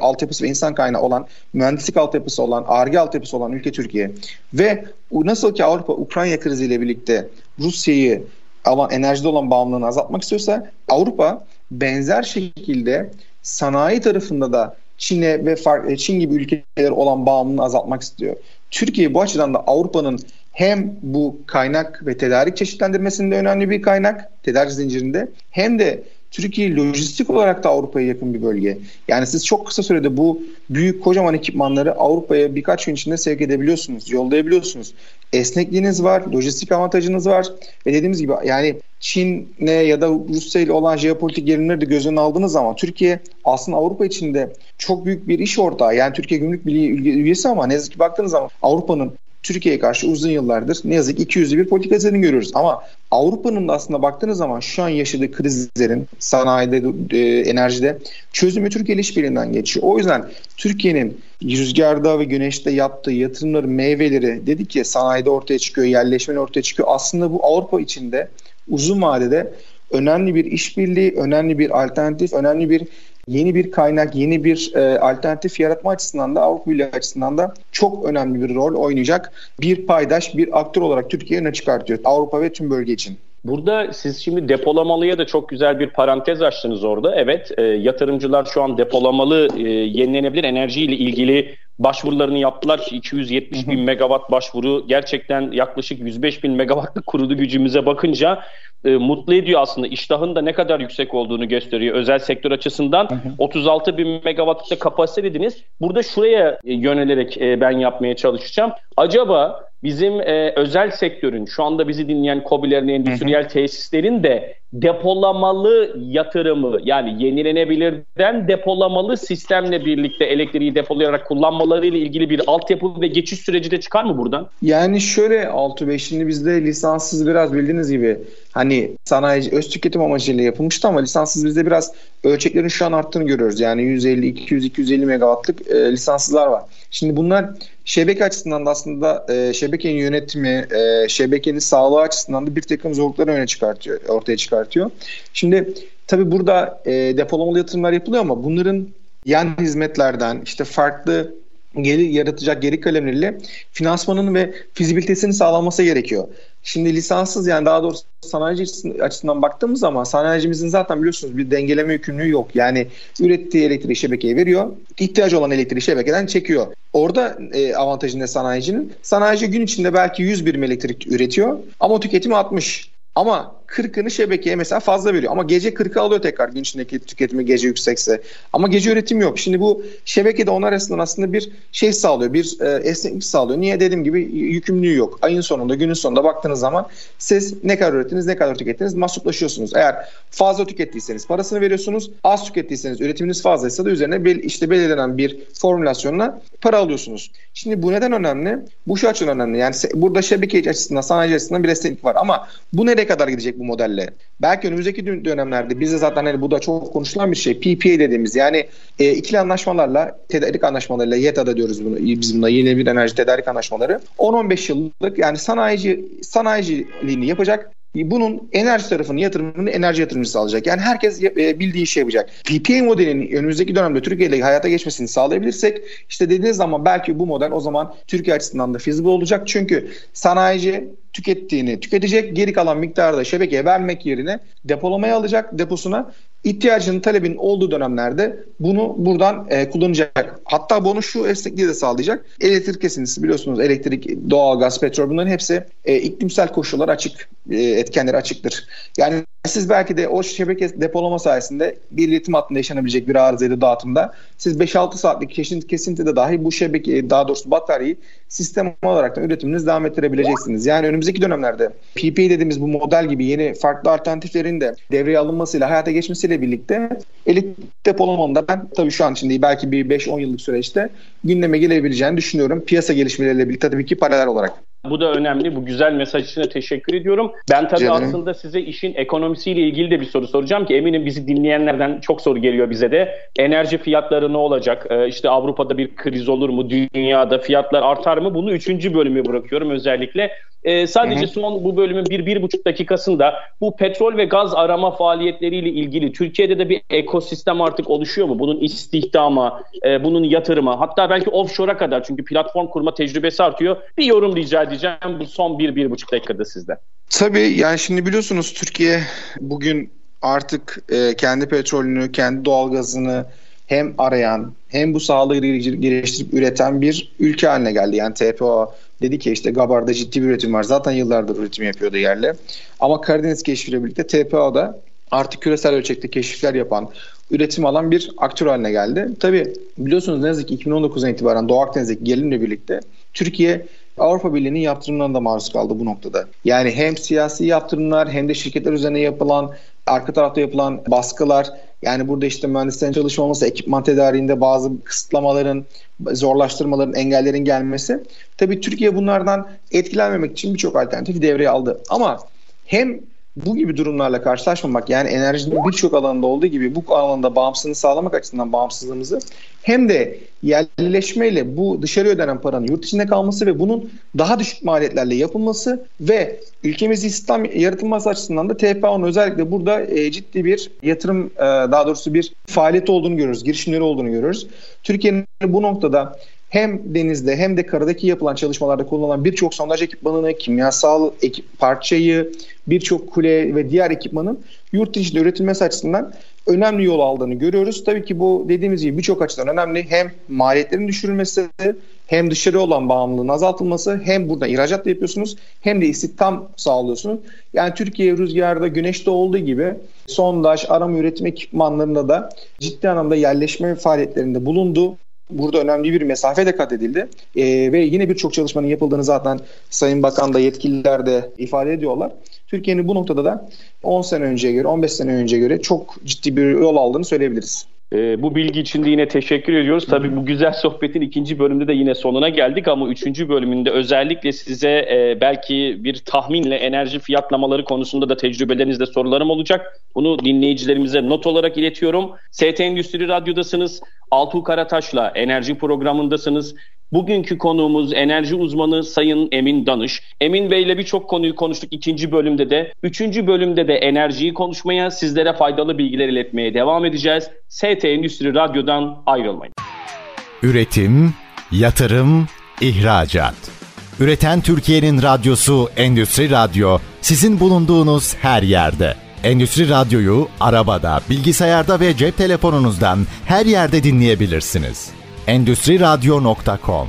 altyapısı ve insan kaynağı olan, mühendislik altyapısı olan, ARGE altyapısı olan ülke Türkiye. Ve nasıl ki Avrupa Ukrayna kriziyle birlikte Rusya'yı alan enerjide olan bağımlılığını azaltmak istiyorsa Avrupa benzer şekilde sanayi tarafında da Çin'e ve farklı, Çin gibi ülkeler olan bağımlılığını azaltmak istiyor. Türkiye bu açıdan da Avrupa'nın hem bu kaynak ve tedarik çeşitlendirmesinde önemli bir kaynak tedarik zincirinde hem de Türkiye lojistik olarak da Avrupa'ya yakın bir bölge. Yani siz çok kısa sürede bu büyük kocaman ekipmanları Avrupa'ya birkaç gün içinde sevk edebiliyorsunuz, yollayabiliyorsunuz. Esnekliğiniz var, lojistik avantajınız var ve dediğimiz gibi yani Çin'le ya da Rusya ile olan jeopolitik gerilimleri de göz önüne aldığınız zaman Türkiye aslında Avrupa içinde çok büyük bir iş ortağı. Yani Türkiye Gümrük Birliği üyesi ama ne yazık ki baktığınız zaman Avrupa'nın Türkiye'ye karşı uzun yıllardır ne yazık ki 200'lü bir politikasını görüyoruz. Ama Avrupa'nın da aslında baktığınız zaman şu an yaşadığı krizlerin sanayide, e, enerjide çözümü Türkiye ile işbirliğinden geçiyor. O yüzden Türkiye'nin rüzgarda ve güneşte yaptığı yatırımların meyveleri dedik ya sanayide ortaya çıkıyor, yerleşmenin ortaya çıkıyor. Aslında bu Avrupa içinde uzun vadede önemli bir işbirliği, önemli bir alternatif, önemli bir yeni bir kaynak, yeni bir e, alternatif yaratma açısından da Avrupa Birliği açısından da çok önemli bir rol oynayacak bir paydaş, bir aktör olarak Türkiye öne çıkartıyor Avrupa ve tüm bölge için. Burada siz şimdi depolamalıya da çok güzel bir parantez açtınız orada. Evet e, yatırımcılar şu an depolamalı e, yenilenebilir enerji ile ilgili başvurularını yaptılar. 270 bin megawatt başvuru gerçekten yaklaşık 105 bin megawattlık kurulu gücümüze bakınca e, mutlu ediyor aslında. İştahın da ne kadar yüksek olduğunu gösteriyor özel sektör açısından. Hı hı. 36 bin megawattlık kapasite dediniz. Burada şuraya e, yönelerek e, ben yapmaya çalışacağım. Acaba bizim e, özel sektörün şu anda bizi dinleyen COBİ'lerin, endüstriyel hı hı. tesislerin de depolamalı yatırımı yani yenilenebilirden depolamalı sistemle birlikte elektriği depolayarak kullanmaları ile ilgili bir altyapı ve geçiş süreci de çıkar mı buradan? Yani şöyle 6 şimdi bizde lisanssız biraz bildiğiniz gibi hani sanayi öz tüketim amacıyla yapılmıştı ama lisanssız bizde biraz ölçeklerin şu an arttığını görüyoruz. Yani 150, 200, 250 megawattlık e, lisanssızlar var. Şimdi bunlar şebeke açısından da aslında e, şebekenin yönetimi, e, şebekenin sağlığı açısından da bir takım zorlukları öne çıkartıyor, ortaya çıkartıyor. Şimdi tabii burada e, depolamalı yatırımlar yapılıyor ama bunların yan hizmetlerden işte farklı gelir yaratacak geri kalemleriyle finansmanın ve fizibilitesini sağlanması gerekiyor. Şimdi lisanssız yani daha doğrusu sanayici açısından baktığımız zaman sanayicimizin zaten biliyorsunuz bir dengeleme yükümlülüğü yok. Yani ürettiği elektriği şebekeye veriyor. ihtiyacı olan elektriği şebekeden çekiyor. Orada e, avantajı ne sanayicinin? Sanayici gün içinde belki 100 birim elektrik üretiyor ama tüketimi 60. Ama 40'ını şebekeye mesela fazla veriyor. Ama gece 40'ı alıyor tekrar gün içindeki tüketimi gece yüksekse. Ama gece üretim yok. Şimdi bu şebekede onlar arasında aslında bir şey sağlıyor. Bir e, esneklik sağlıyor. Niye? Dediğim gibi yükümlülüğü yok. Ayın sonunda günün sonunda baktığınız zaman siz ne kadar ürettiniz ne kadar tükettiniz masraflaşıyorsunuz. Eğer fazla tükettiyseniz parasını veriyorsunuz. Az tükettiyseniz üretiminiz fazlaysa da üzerine bel, işte belirlenen bir formülasyonla para alıyorsunuz. Şimdi bu neden önemli? Bu şu açıdan önemli. Yani burada şebeke açısından, sanayi açısından bir esneklik var. Ama bu nereye kadar gidecek bu modelle? Belki önümüzdeki dönemlerde bizde zaten hani bu da çok konuşulan bir şey. PPA dediğimiz yani e, ikili anlaşmalarla, tedarik anlaşmalarıyla, YETA'da diyoruz bunu. Biz buna yeni bir enerji tedarik anlaşmaları. 10-15 yıllık yani sanayici sanayiciliğini yapacak bunun enerji tarafını yatırımını enerji yatırımcısı alacak. Yani herkes e, bildiği işi yapacak. PPA modelinin önümüzdeki dönemde Türkiye ile hayata geçmesini sağlayabilirsek işte dediğiniz zaman belki bu model o zaman Türkiye açısından da feasible olacak. Çünkü sanayici tükettiğini tüketecek. Geri kalan miktarı da şebekeye vermek yerine depolamaya alacak deposuna ihtiyacının talebin olduğu dönemlerde bunu buradan e, kullanacak. Hatta bunu şu esnekliği de sağlayacak. Elektrik kesintisi biliyorsunuz elektrik, doğal gaz, petrol bunların hepsi e, iklimsel koşullar açık, e, etkenleri açıktır. Yani siz belki de o şebeke depolama sayesinde bir iletim hattında yaşanabilecek bir arızaydı dağıtımda siz 5-6 saatlik kesinti, kesintide dahi bu şebeke daha doğrusu bataryayı sistem olarak da üretiminiz devam ettirebileceksiniz. Yani önümüzdeki dönemlerde PPA dediğimiz bu model gibi yeni farklı alternatiflerin de devreye alınmasıyla hayata geçmesiyle birlikte elektrik depolamanın ben tabii şu an için değil belki bir 5-10 yıllık süreçte gündeme gelebileceğini düşünüyorum. Piyasa gelişmeleriyle birlikte tabii ki paralel olarak. Bu da önemli. Bu güzel mesaj için de teşekkür ediyorum. Ben tabii Canım. aslında size işin ekonomisiyle ilgili de bir soru soracağım ki eminim bizi dinleyenlerden çok soru geliyor bize de. Enerji fiyatları ne olacak? Ee, işte Avrupa'da bir kriz olur mu? Dünyada fiyatlar artar mı? Bunu üçüncü bölümü bırakıyorum özellikle. Ee, sadece hı hı. son bu bölümün bir, bir buçuk dakikasında bu petrol ve gaz arama faaliyetleriyle ilgili Türkiye'de de bir ekosistem artık oluşuyor mu? Bunun istihdama, e, bunun yatırıma hatta belki offshore'a kadar çünkü platform kurma tecrübesi artıyor. Bir yorum rica edeceğim bu son bir, bir buçuk dakikada sizden. Tabii yani şimdi biliyorsunuz Türkiye bugün artık e, kendi petrolünü, kendi doğalgazını hem arayan hem bu sağlığı geliştirip üreten bir ülke haline geldi. Yani TPO dedi ki işte Gabar'da ciddi bir üretim var. Zaten yıllardır üretim yapıyordu yerle. Ama Karadeniz keşfiyle birlikte TPO'da artık küresel ölçekte keşifler yapan, üretim alan bir aktör haline geldi. Tabi biliyorsunuz ne yazık ki 2019'dan itibaren Doğu Akdeniz'deki gelinle birlikte Türkiye Avrupa Birliği'nin yaptırımlarına da maruz kaldı bu noktada. Yani hem siyasi yaptırımlar hem de şirketler üzerine yapılan arka tarafta yapılan baskılar yani burada işte mühendislerin çalışmaması, ekipman tedariğinde bazı kısıtlamaların, zorlaştırmaların, engellerin gelmesi. Tabii Türkiye bunlardan etkilenmemek için birçok alternatif devreye aldı. Ama hem bu gibi durumlarla karşılaşmamak yani enerjinin birçok alanında olduğu gibi bu alanda bağımsızlığını sağlamak açısından bağımsızlığımızı hem de yerleşmeyle bu dışarı ödenen paranın yurt içinde kalması ve bunun daha düşük maliyetlerle yapılması ve ülkemiz İslam yaratılması açısından da TPA'nın özellikle burada e, ciddi bir yatırım e, daha doğrusu bir faaliyet olduğunu görüyoruz, girişimleri olduğunu görüyoruz. Türkiye'nin bu noktada hem denizde hem de karadaki yapılan çalışmalarda kullanılan birçok sondaj ekipmanını, kimyasal ekip parçayı, birçok kule ve diğer ekipmanın yurt dışında üretilmesi açısından önemli yol aldığını görüyoruz. Tabii ki bu dediğimiz gibi birçok açıdan önemli. Hem maliyetlerin düşürülmesi, hem dışarı olan bağımlılığın azaltılması, hem burada ihracat da yapıyorsunuz, hem de istihdam sağlıyorsunuz. Yani Türkiye rüzgarda, güneşte olduğu gibi sondaj, arama üretim ekipmanlarında da ciddi anlamda yerleşme faaliyetlerinde bulundu. Burada önemli bir mesafe de kat edildi. E, ve yine birçok çalışmanın yapıldığını zaten Sayın Bakan da yetkililer de ifade ediyorlar. Türkiye'nin bu noktada da 10 sene önceye göre, 15 sene önceye göre çok ciddi bir yol aldığını söyleyebiliriz. E, bu bilgi için de yine teşekkür ediyoruz. Tabii bu güzel sohbetin ikinci bölümünde de yine sonuna geldik ama üçüncü bölümünde özellikle size e, belki bir tahminle enerji fiyatlamaları konusunda da tecrübelerinizde sorularım olacak. Bunu dinleyicilerimize not olarak iletiyorum. ST Endüstri Radyo'dasınız. Altuğ Karataş'la enerji programındasınız. Bugünkü konuğumuz enerji uzmanı Sayın Emin Danış. Emin Bey ile birçok konuyu konuştuk ikinci bölümde de. Üçüncü bölümde de enerjiyi konuşmaya, sizlere faydalı bilgiler iletmeye devam edeceğiz. ST Endüstri Radyo'dan ayrılmayın. Üretim, yatırım, ihracat. Üreten Türkiye'nin radyosu Endüstri Radyo sizin bulunduğunuz her yerde. Endüstri Radyo'yu arabada, bilgisayarda ve cep telefonunuzdan her yerde dinleyebilirsiniz. Endüstriradyo.com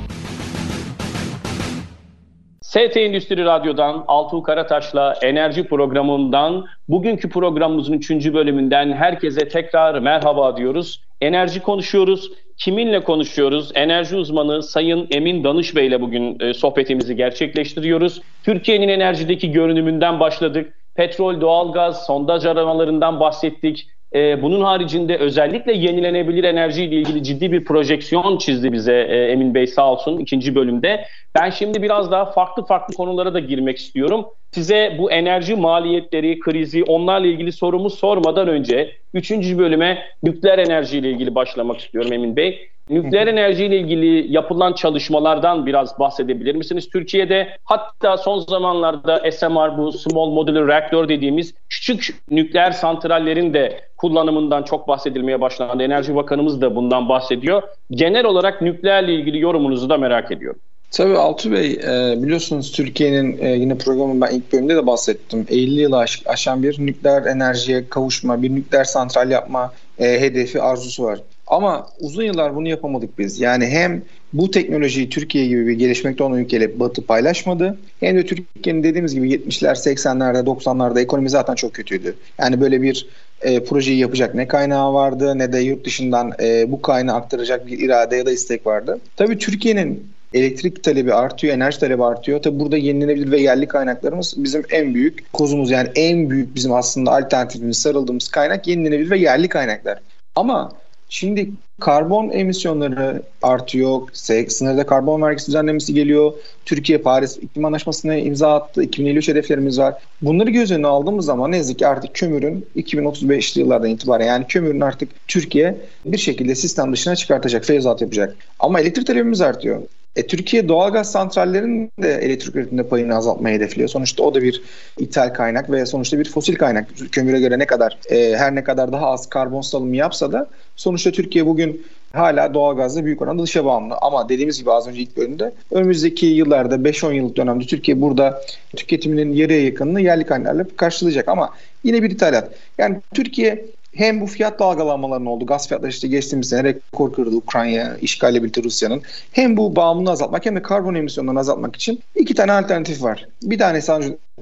ST Endüstri Radyo'dan Altuğ Karataş'la enerji programından bugünkü programımızın 3. bölümünden herkese tekrar merhaba diyoruz. Enerji konuşuyoruz. Kiminle konuşuyoruz? Enerji uzmanı Sayın Emin Danış Bey ile bugün e, sohbetimizi gerçekleştiriyoruz. Türkiye'nin enerjideki görünümünden başladık. Petrol, doğalgaz, sondaj aramalarından bahsettik. E, bunun haricinde özellikle yenilenebilir enerji ile ilgili ciddi bir projeksiyon çizdi bize e, Emin Bey sağ olsun ikinci bölümde. Ben şimdi biraz daha farklı farklı konulara da girmek istiyorum. Size bu enerji maliyetleri, krizi, onlarla ilgili sorumu sormadan önce üçüncü bölüme nükleer enerji ile ilgili başlamak istiyorum Emin Bey. Nükleer enerji ile ilgili yapılan çalışmalardan biraz bahsedebilir misiniz? Türkiye'de hatta son zamanlarda SMR bu Small Modular Reactor dediğimiz küçük nükleer santrallerin de kullanımından çok bahsedilmeye başlandı. Enerji Bakanımız da bundan bahsediyor. Genel olarak nükleerle ilgili yorumunuzu da merak ediyorum. Tabii Altu Bey e, biliyorsunuz Türkiye'nin e, yine programın ben ilk bölümde de bahsettim. 50 yıl aşan bir nükleer enerjiye kavuşma, bir nükleer santral yapma e, hedefi, arzusu var. Ama uzun yıllar bunu yapamadık biz. Yani hem bu teknolojiyi Türkiye gibi bir gelişmekte olan ülkeyle Batı paylaşmadı. Hem de Türkiye'nin dediğimiz gibi 70'ler, 80'lerde, 90'larda ekonomi zaten çok kötüydü. Yani böyle bir e, projeyi yapacak ne kaynağı vardı ne de yurt dışından e, bu kaynağı aktaracak bir irade ya da istek vardı. Tabii Türkiye'nin elektrik talebi artıyor, enerji talebi artıyor. Tabi burada yenilenebilir ve yerli kaynaklarımız bizim en büyük kozumuz. Yani en büyük bizim aslında alternatifimiz, sarıldığımız kaynak yenilenebilir ve yerli kaynaklar. Ama Şimdi karbon emisyonları artıyor. Sınırda karbon vergisi düzenlemesi geliyor. Türkiye Paris İklim Anlaşması'na imza attı. 2053 hedeflerimiz var. Bunları göz önüne aldığımız zaman ne yazık ki artık kömürün 2035'li yıllardan itibaren yani kömürün artık Türkiye bir şekilde sistem dışına çıkartacak, feyzat yapacak. Ama elektrik talebimiz artıyor. E, Türkiye doğalgaz santrallerinin de elektrik üretiminde payını azaltmayı hedefliyor. Sonuçta o da bir ithal kaynak ve sonuçta bir fosil kaynak. Kömüre göre ne kadar e, her ne kadar daha az karbon salımı yapsa da sonuçta Türkiye bugün hala doğalgazda büyük oranda dışa bağımlı. Ama dediğimiz gibi az önce ilk bölümde önümüzdeki yıllarda 5-10 yıllık dönemde Türkiye burada tüketiminin yarıya yakınını yerli kaynaklarla karşılayacak. Ama yine bir ithalat. Yani Türkiye hem bu fiyat dalgalanmalarının oldu. Gaz fiyatları işte geçtiğimiz sene rekor kırdı Ukrayna işgalle birlikte Rusya'nın. Hem bu bağımlılığı azaltmak hem de karbon emisyonlarını azaltmak için iki tane alternatif var. Bir tanesi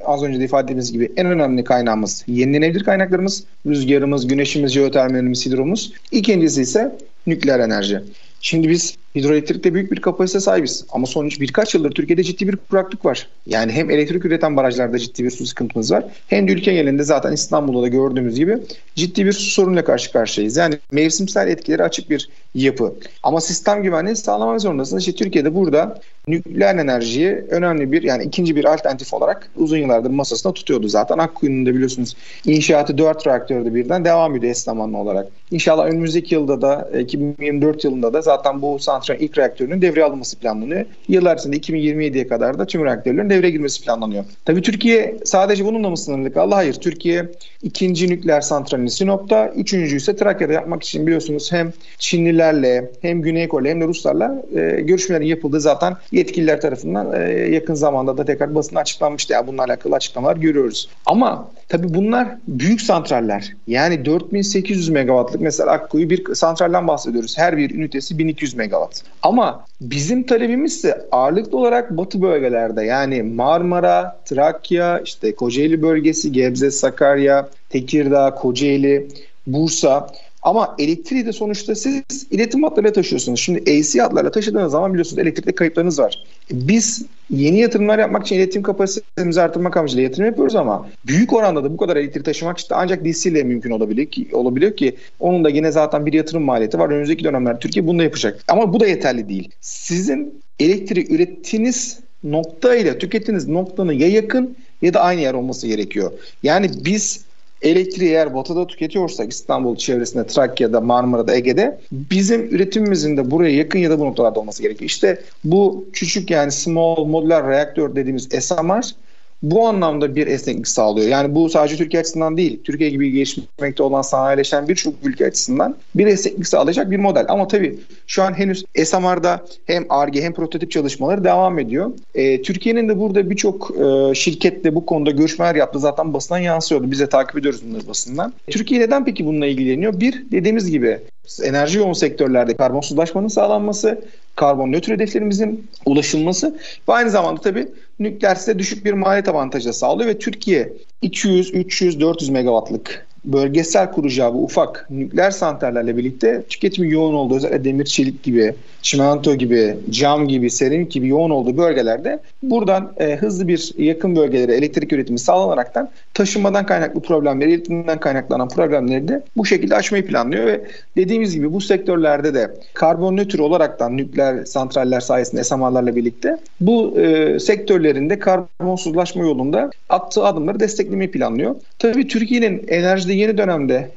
az önce de ifade ettiğimiz gibi en önemli kaynağımız yenilenebilir kaynaklarımız. Rüzgarımız, güneşimiz, jeotermalimiz, hidromuz. İkincisi ise nükleer enerji. Şimdi biz hidroelektrikte büyük bir kapasite sahibiz. Ama son birkaç yıldır Türkiye'de ciddi bir kuraklık var. Yani hem elektrik üreten barajlarda ciddi bir su sıkıntımız var. Hem de ülke genelinde zaten İstanbul'da da gördüğümüz gibi ciddi bir su sorunuyla karşı karşıyayız. Yani mevsimsel etkileri açık bir yapı. Ama sistem güvenliği sağlamak zorundasınız. İşte Türkiye'de burada nükleer enerjiyi önemli bir yani ikinci bir alternatif olarak uzun yıllardır masasında tutuyordu zaten. Akkuyu'nun biliyorsunuz inşaatı 4 reaktörde birden devam ediyor eş zamanlı olarak. İnşallah önümüzdeki yılda da 2024 yılında da zaten bu santralin ilk reaktörünün devreye alınması planlanıyor. Yıllar içinde 2027'ye kadar da tüm reaktörlerin devreye girmesi planlanıyor. Tabii Türkiye sadece bununla mı sınırlı kaldı? Hayır. Türkiye ikinci nükleer santralini Sinop'ta, üçüncü ise Trakya'da yapmak için biliyorsunuz hem Çinlilerle hem Güney Kore hem de Ruslarla e, görüşmelerin yapıldığı zaten yetkililer tarafından e, yakın zamanda da tekrar basına açıklanmıştı. Ya bununla alakalı açıklamalar görüyoruz. Ama tabii bunlar büyük santraller. Yani 4800 megawattlık mesela Akkuyu bir santralden bahsediyoruz. Her bir ünitesi 1200 megawatt. Ama bizim talebimiz ise ağırlıklı olarak batı bölgelerde. Yani Marmara, Trakya, işte Kocaeli bölgesi, Gebze, Sakarya, Tekirdağ, Kocaeli, Bursa ama elektriği de sonuçta siz iletim hatlarıyla taşıyorsunuz. Şimdi AC hatlarla taşıdığınız zaman biliyorsunuz elektrikte kayıplarınız var. Biz yeni yatırımlar yapmak için iletim kapasitemizi artırmak amacıyla yatırım yapıyoruz ama büyük oranda da bu kadar elektrik taşımak işte ancak DC ile mümkün olabilir ki, olabiliyor ki onun da yine zaten bir yatırım maliyeti var. Önümüzdeki dönemlerde Türkiye bunu da yapacak. Ama bu da yeterli değil. Sizin elektrik ürettiğiniz nokta ile tükettiğiniz noktanın ya yakın ya da aynı yer olması gerekiyor. Yani biz elektriği eğer batıda tüketiyorsak İstanbul çevresinde, Trakya'da, Marmara'da, Ege'de bizim üretimimizin de buraya yakın ya da bu noktalarda olması gerekiyor. İşte bu küçük yani small modular reaktör dediğimiz SMR bu anlamda bir esneklik sağlıyor. Yani bu sadece Türkiye açısından değil, Türkiye gibi gelişmekte olan sanayileşen birçok ülke açısından bir esneklik sağlayacak bir model. Ama tabii şu an henüz SMR'da hem ARGE hem prototip çalışmaları devam ediyor. E, Türkiye'nin de burada birçok e, şirketle bu konuda görüşmeler yaptı. Zaten basından yansıyordu. Biz de takip ediyoruz bunları basından. Türkiye neden peki bununla ilgileniyor? Bir, dediğimiz gibi enerji yoğun sektörlerde karbonsuzlaşmanın sağlanması, karbon nötr hedeflerimizin ulaşılması ve aynı zamanda tabii Nükleer size düşük bir maliyet avantajı sağlıyor ve Türkiye 200, 300, 400 megawattlık bölgesel kuracağı bu ufak nükleer santrallerle birlikte tüketimi yoğun olduğu özellikle demir çelik gibi, çimento gibi, cam gibi, seramik gibi yoğun olduğu bölgelerde buradan e, hızlı bir yakın bölgelere elektrik üretimi sağlanaraktan taşınmadan kaynaklı problemleri, iletimden kaynaklanan problemleri de bu şekilde aşmayı planlıyor ve dediğimiz gibi bu sektörlerde de karbon nötr olaraktan nükleer santraller sayesinde SMR'larla birlikte bu e, sektörlerinde karbonsuzlaşma yolunda attığı adımları desteklemeyi planlıyor. Tabii Türkiye'nin enerjide yeni dönemde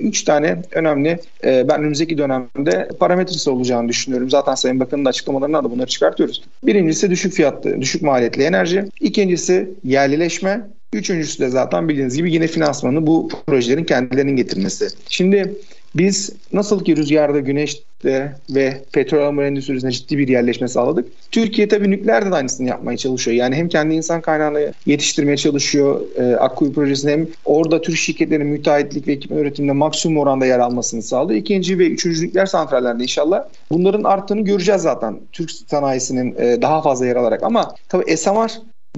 3 e, tane önemli e, ben önümüzdeki dönemde parametresi olacağını düşünüyorum. Zaten Sayın Bakan'ın açıklamalarından da bunları çıkartıyoruz. Birincisi düşük fiyatlı, düşük maliyetli enerji. İkincisi yerlileşme. Üçüncüsü de zaten bildiğiniz gibi yine finansmanı bu projelerin kendilerinin getirmesi. Şimdi biz nasıl ki rüzgarda, güneşte ve petrol endüstrisinde ciddi bir yerleşme sağladık. Türkiye tabii nükleerde de aynısını yapmaya çalışıyor. Yani hem kendi insan kaynağını yetiştirmeye çalışıyor e, Akkuyu projesinde hem orada Türk şirketlerin müteahhitlik ve ekipman üretiminde maksimum oranda yer almasını sağlıyor. İkinci ve üçüncü nükleer santrallerde inşallah bunların arttığını göreceğiz zaten. Türk sanayisinin e, daha fazla yer alarak ama tabii SMR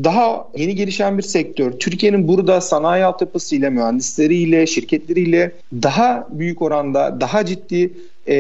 daha yeni gelişen bir sektör. Türkiye'nin burada sanayi altyapısıyla, mühendisleriyle, şirketleriyle daha büyük oranda, daha ciddi e,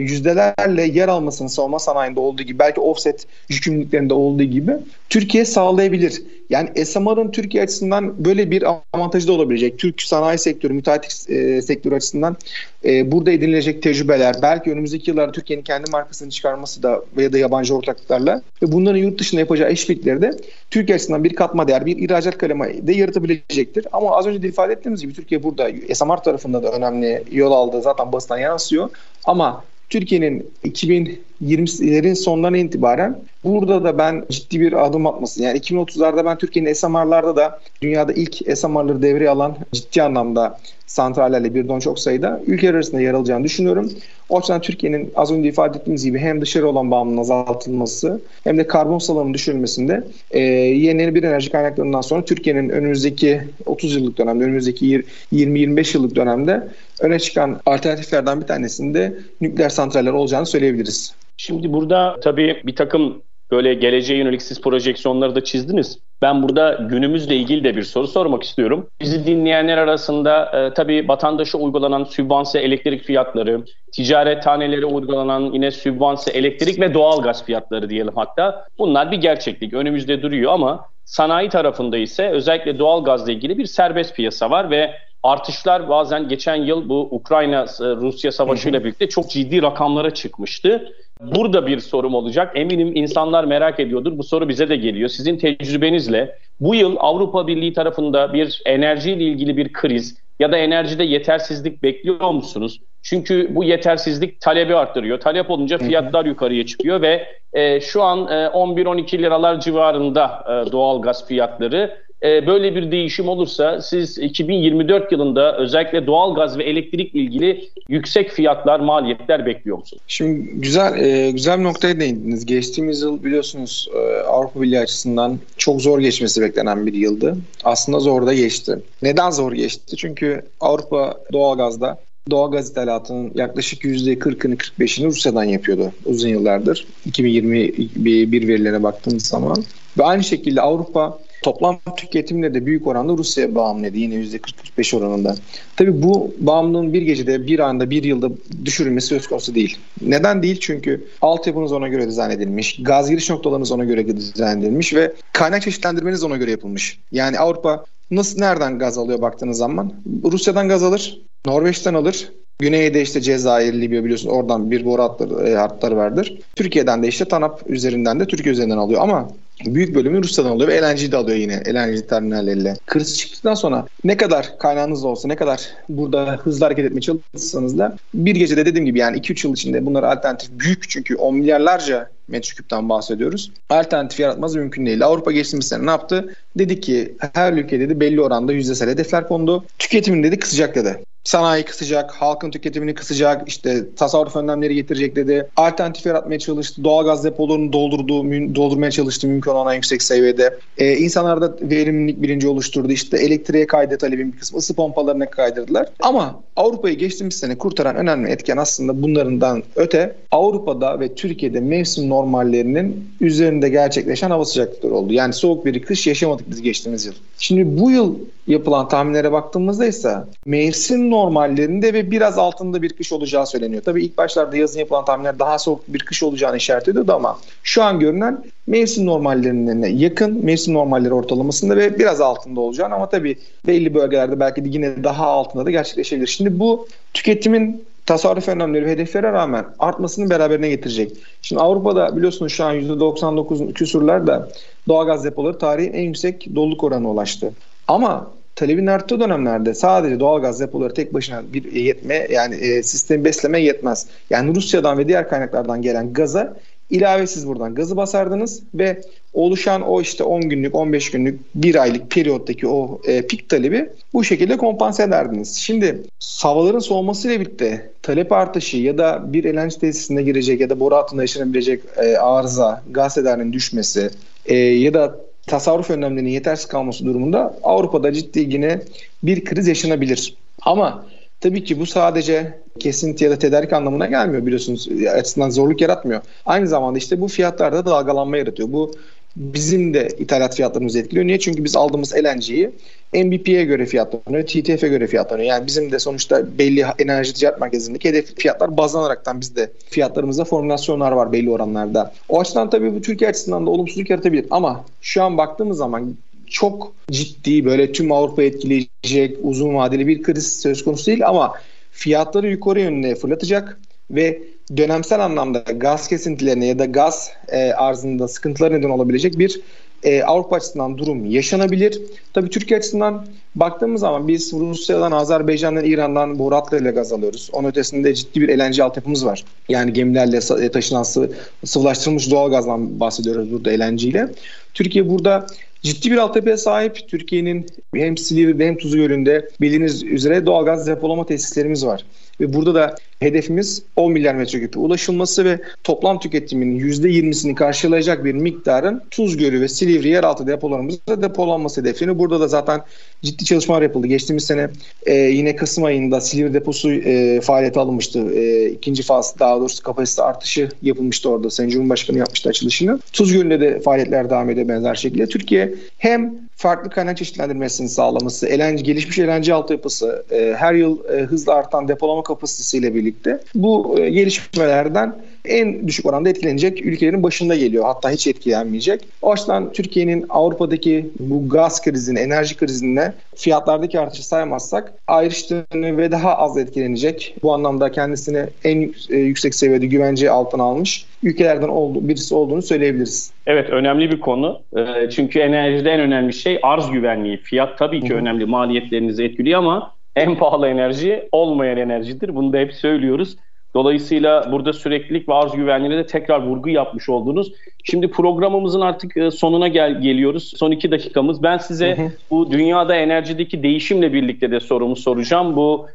yüzdelerle yer almasını savunma sanayinde olduğu gibi belki offset yükümlülüklerinde olduğu gibi Türkiye sağlayabilir. Yani SMR'ın Türkiye açısından böyle bir avantajı da olabilecek. Türk sanayi sektörü, müteahhit e, sektörü açısından e, burada edinilecek tecrübeler, belki önümüzdeki yıllarda Türkiye'nin kendi markasını çıkarması da veya da yabancı ortaklıklarla ve bunların yurt dışında yapacağı işbirlikleri de Türkiye açısından bir katma değer, bir ihracat kalemi de yaratabilecektir. Ama az önce de ifade ettiğimiz gibi Türkiye burada SMR tarafında da önemli yol aldı. Zaten basından yansıyor. Ama Türkiye'nin 2020'lerin sonlarına itibaren burada da ben ciddi bir adım atması yani 2030'larda ben Türkiye'nin SMR'larda da dünyada ilk SMR'ları devreye alan ciddi anlamda santrallerle birden çok sayıda ülkeler arasında yer alacağını düşünüyorum. O açıdan Türkiye'nin az önce ifade ettiğimiz gibi hem dışarı olan bağımlılığın azaltılması hem de karbon salımının düşürülmesinde e, yenilenebilir enerji kaynaklarından sonra Türkiye'nin önümüzdeki 30 yıllık dönemde, önümüzdeki 20-25 yıllık dönemde öne çıkan alternatiflerden bir tanesinde nükleer santraller olacağını söyleyebiliriz. Şimdi burada tabii bir takım böyle geleceğe yönelik siz projeksiyonları da çizdiniz. Ben burada günümüzle ilgili de bir soru sormak istiyorum. Bizi dinleyenler arasında e, tabii vatandaşa uygulanan sübvanse elektrik fiyatları, ticaret taneleri uygulanan yine sübvanse elektrik ve doğalgaz fiyatları diyelim hatta. Bunlar bir gerçeklik önümüzde duruyor ama sanayi tarafında ise özellikle doğalgazla ilgili bir serbest piyasa var ve artışlar bazen geçen yıl bu Ukrayna-Rusya savaşıyla birlikte çok ciddi rakamlara çıkmıştı. Burada bir sorum olacak. Eminim insanlar merak ediyordur. Bu soru bize de geliyor. Sizin tecrübenizle bu yıl Avrupa Birliği tarafında bir enerjiyle ilgili bir kriz ya da enerjide yetersizlik bekliyor musunuz? Çünkü bu yetersizlik talebi arttırıyor. Talep olunca fiyatlar yukarıya çıkıyor ve e, şu an e, 11-12 liralar civarında e, doğal gaz fiyatları e, böyle bir değişim olursa siz 2024 yılında özellikle doğal gaz ve elektrik ilgili yüksek fiyatlar, maliyetler bekliyor musunuz? Şimdi güzel e, güzel bir noktaya değindiniz. Geçtiğimiz yıl biliyorsunuz e, Avrupa Birliği açısından çok zor geçmesi beklenen bir yıldı. Aslında zor da geçti. Neden zor geçti? Çünkü Avrupa doğalgazda doğalgaz ithalatının yaklaşık %40'ını 45'ini Rusya'dan yapıyordu uzun yıllardır. 2021 verilerine baktığımız zaman. Ve aynı şekilde Avrupa Toplam tüketimde de büyük oranda Rusya'ya bağımlıydı yine %40-45 oranında. Tabii bu bağımlılığın bir gecede, bir anda, bir yılda düşürülmesi söz konusu değil. Neden değil? Çünkü altyapınız ona göre dizayn edilmiş, gaz giriş noktalarınız ona göre dizayn edilmiş ve kaynak çeşitlendirmeniz ona göre yapılmış. Yani Avrupa nasıl nereden gaz alıyor baktığınız zaman? Rusya'dan gaz alır, Norveç'ten alır, Güneyde işte Cezayir, Libya biliyorsun oradan bir boru hatları, e, hatları vardır. Türkiye'den de işte TANAP üzerinden de Türkiye üzerinden alıyor ama büyük bölümü Rusya'dan alıyor ve LNG de alıyor yine LNG terminalleriyle. Kriz çıktıktan sonra ne kadar kaynağınız olsa ne kadar burada hızlı hareket etmeye çalışsanız da bir gecede dediğim gibi yani 2-3 yıl içinde bunlar alternatif büyük çünkü 10 milyarlarca metreküpten bahsediyoruz. Alternatif yaratmaz mümkün değil. Avrupa geçtiğimiz sene ne yaptı? Dedi ki her ülke dedi belli oranda yüzdesel hedefler kondu. Tüketimin dedi kısacak dedi. Sanayi kısacak, halkın tüketimini kısacak, işte tasarruf önlemleri getirecek dedi. Alternatif yaratmaya çalıştı. Doğalgaz depolarını doldurdu, doldurmaya çalıştı mümkün olan yüksek seviyede. Ee, insanlarda verimlilik bilinci oluşturdu. İşte elektriğe kaydı talebin bir kısmı, ısı pompalarına kaydırdılar. Ama Avrupa'yı geçtiğimiz sene kurtaran önemli etken aslında bunlarından öte Avrupa'da ve Türkiye'de mevsim normallerinin üzerinde gerçekleşen hava sıcaklıkları oldu. Yani soğuk bir kış yaşamadık biz geçtiğimiz yıl. Şimdi bu yıl yapılan tahminlere baktığımızda ise mevsim normallerinde ve biraz altında bir kış olacağı söyleniyor. Tabii ilk başlarda yazın yapılan tahminler daha soğuk bir kış olacağını işaret ediyordu ama şu an görünen mevsim normallerine yakın, mevsim normalleri ortalamasında ve biraz altında olacağını ama tabii belli bölgelerde belki de yine daha altında da gerçekleşebilir. Şimdi bu tüketimin tasarruf önlemleri ve hedeflere rağmen artmasını beraberine getirecek. Şimdi Avrupa'da biliyorsunuz şu an %99 küsurlarda doğalgaz depoları tarihin en yüksek doluluk oranı ulaştı. Ama talebin arttığı dönemlerde sadece doğalgaz depoları tek başına bir yetme yani e, sistemi besleme yetmez. Yani Rusya'dan ve diğer kaynaklardan gelen gaza ilavesiz buradan gazı basardınız ve oluşan o işte 10 günlük 15 günlük bir aylık periyottaki o e, pik talebi bu şekilde kompanse ederdiniz. Şimdi havaların soğumasıyla birlikte talep artışı ya da bir enerji tesisine girecek ya da boru altında yaşanabilecek e, arıza, gaz ederinin düşmesi e, ya da tasarruf önlemlerinin yetersiz kalması durumunda Avrupa'da ciddi yine bir kriz yaşanabilir. Ama tabii ki bu sadece kesinti ya da tedarik anlamına gelmiyor biliyorsunuz. Açısından zorluk yaratmıyor. Aynı zamanda işte bu fiyatlarda dalgalanma yaratıyor. Bu bizim de ithalat fiyatlarımızı etkiliyor. Niye? Çünkü biz aldığımız LNG'yi MBP'ye göre fiyatlanıyor, TTF'e göre fiyatlanıyor. Yani bizim de sonuçta belli enerji ticaret merkezindeki hedef fiyatlar bazlanaraktan bizde fiyatlarımızda formülasyonlar var belli oranlarda. O açıdan tabii bu Türkiye açısından da olumsuzluk yaratabilir. Ama şu an baktığımız zaman çok ciddi böyle tüm Avrupa etkileyecek uzun vadeli bir kriz söz konusu değil ama fiyatları yukarı yönüne fırlatacak ve dönemsel anlamda gaz kesintilerine ya da gaz e, arzında sıkıntılar neden olabilecek bir e, Avrupa açısından durum yaşanabilir. Tabii Türkiye açısından baktığımız zaman biz Rusya'dan, Azerbaycan'dan, İran'dan ile gaz alıyoruz. Onun ötesinde ciddi bir LNG altyapımız var. Yani gemilerle taşınan sı sıvılaştırılmış doğal gazdan bahsediyoruz burada ile. Türkiye burada ciddi bir altyapıya sahip. Türkiye'nin hem Silivri'de hem Tuzu Gölü'nde bildiğiniz üzere doğalgaz depolama tesislerimiz var. Ve burada da hedefimiz 10 milyar metreküpe ulaşılması ve toplam tüketimin %20'sini karşılayacak bir miktarın Tuz Gölü ve Silivri yeraltı depolarımızda depolanması hedefini. Burada da zaten ciddi çalışmalar yapıldı. Geçtiğimiz sene e, yine Kasım ayında Silivri deposu e, faaliyete alınmıştı. E, ikinci faz daha doğrusu kapasite artışı yapılmıştı orada. Sayın Cumhurbaşkanı yapmıştı açılışını. Tuz Gölü'nde de faaliyetler devam ediyor benzer şekilde. Türkiye hem farklı kaynak çeşitlendirmesini sağlaması, LNG, gelişmiş LNG altyapısı, e, her yıl e, hızla artan depolama kapasitesiyle birlikte bu e, gelişmelerden en düşük oranda etkilenecek ülkelerin başında geliyor. Hatta hiç etkilenmeyecek. O açıdan Türkiye'nin Avrupa'daki bu gaz krizine, enerji krizine fiyatlardaki artışı saymazsak ayrıştığını ve daha az etkilenecek. Bu anlamda kendisini en e, yüksek seviyede güvence altına almış ülkelerden oldu, birisi olduğunu söyleyebiliriz. Evet önemli bir konu. E, çünkü enerjide en önemli şey arz güvenliği. Fiyat tabii ki Hı-hı. önemli maliyetlerinizi etkiliyor ama en pahalı enerji olmayan enerjidir. Bunu da hep söylüyoruz. Dolayısıyla burada süreklilik ve arz güvenliğine de tekrar vurgu yapmış oldunuz. Şimdi programımızın artık e, sonuna gel geliyoruz. Son iki dakikamız. Ben size hı hı. bu dünyada enerjideki değişimle birlikte de sorumu soracağım. Bu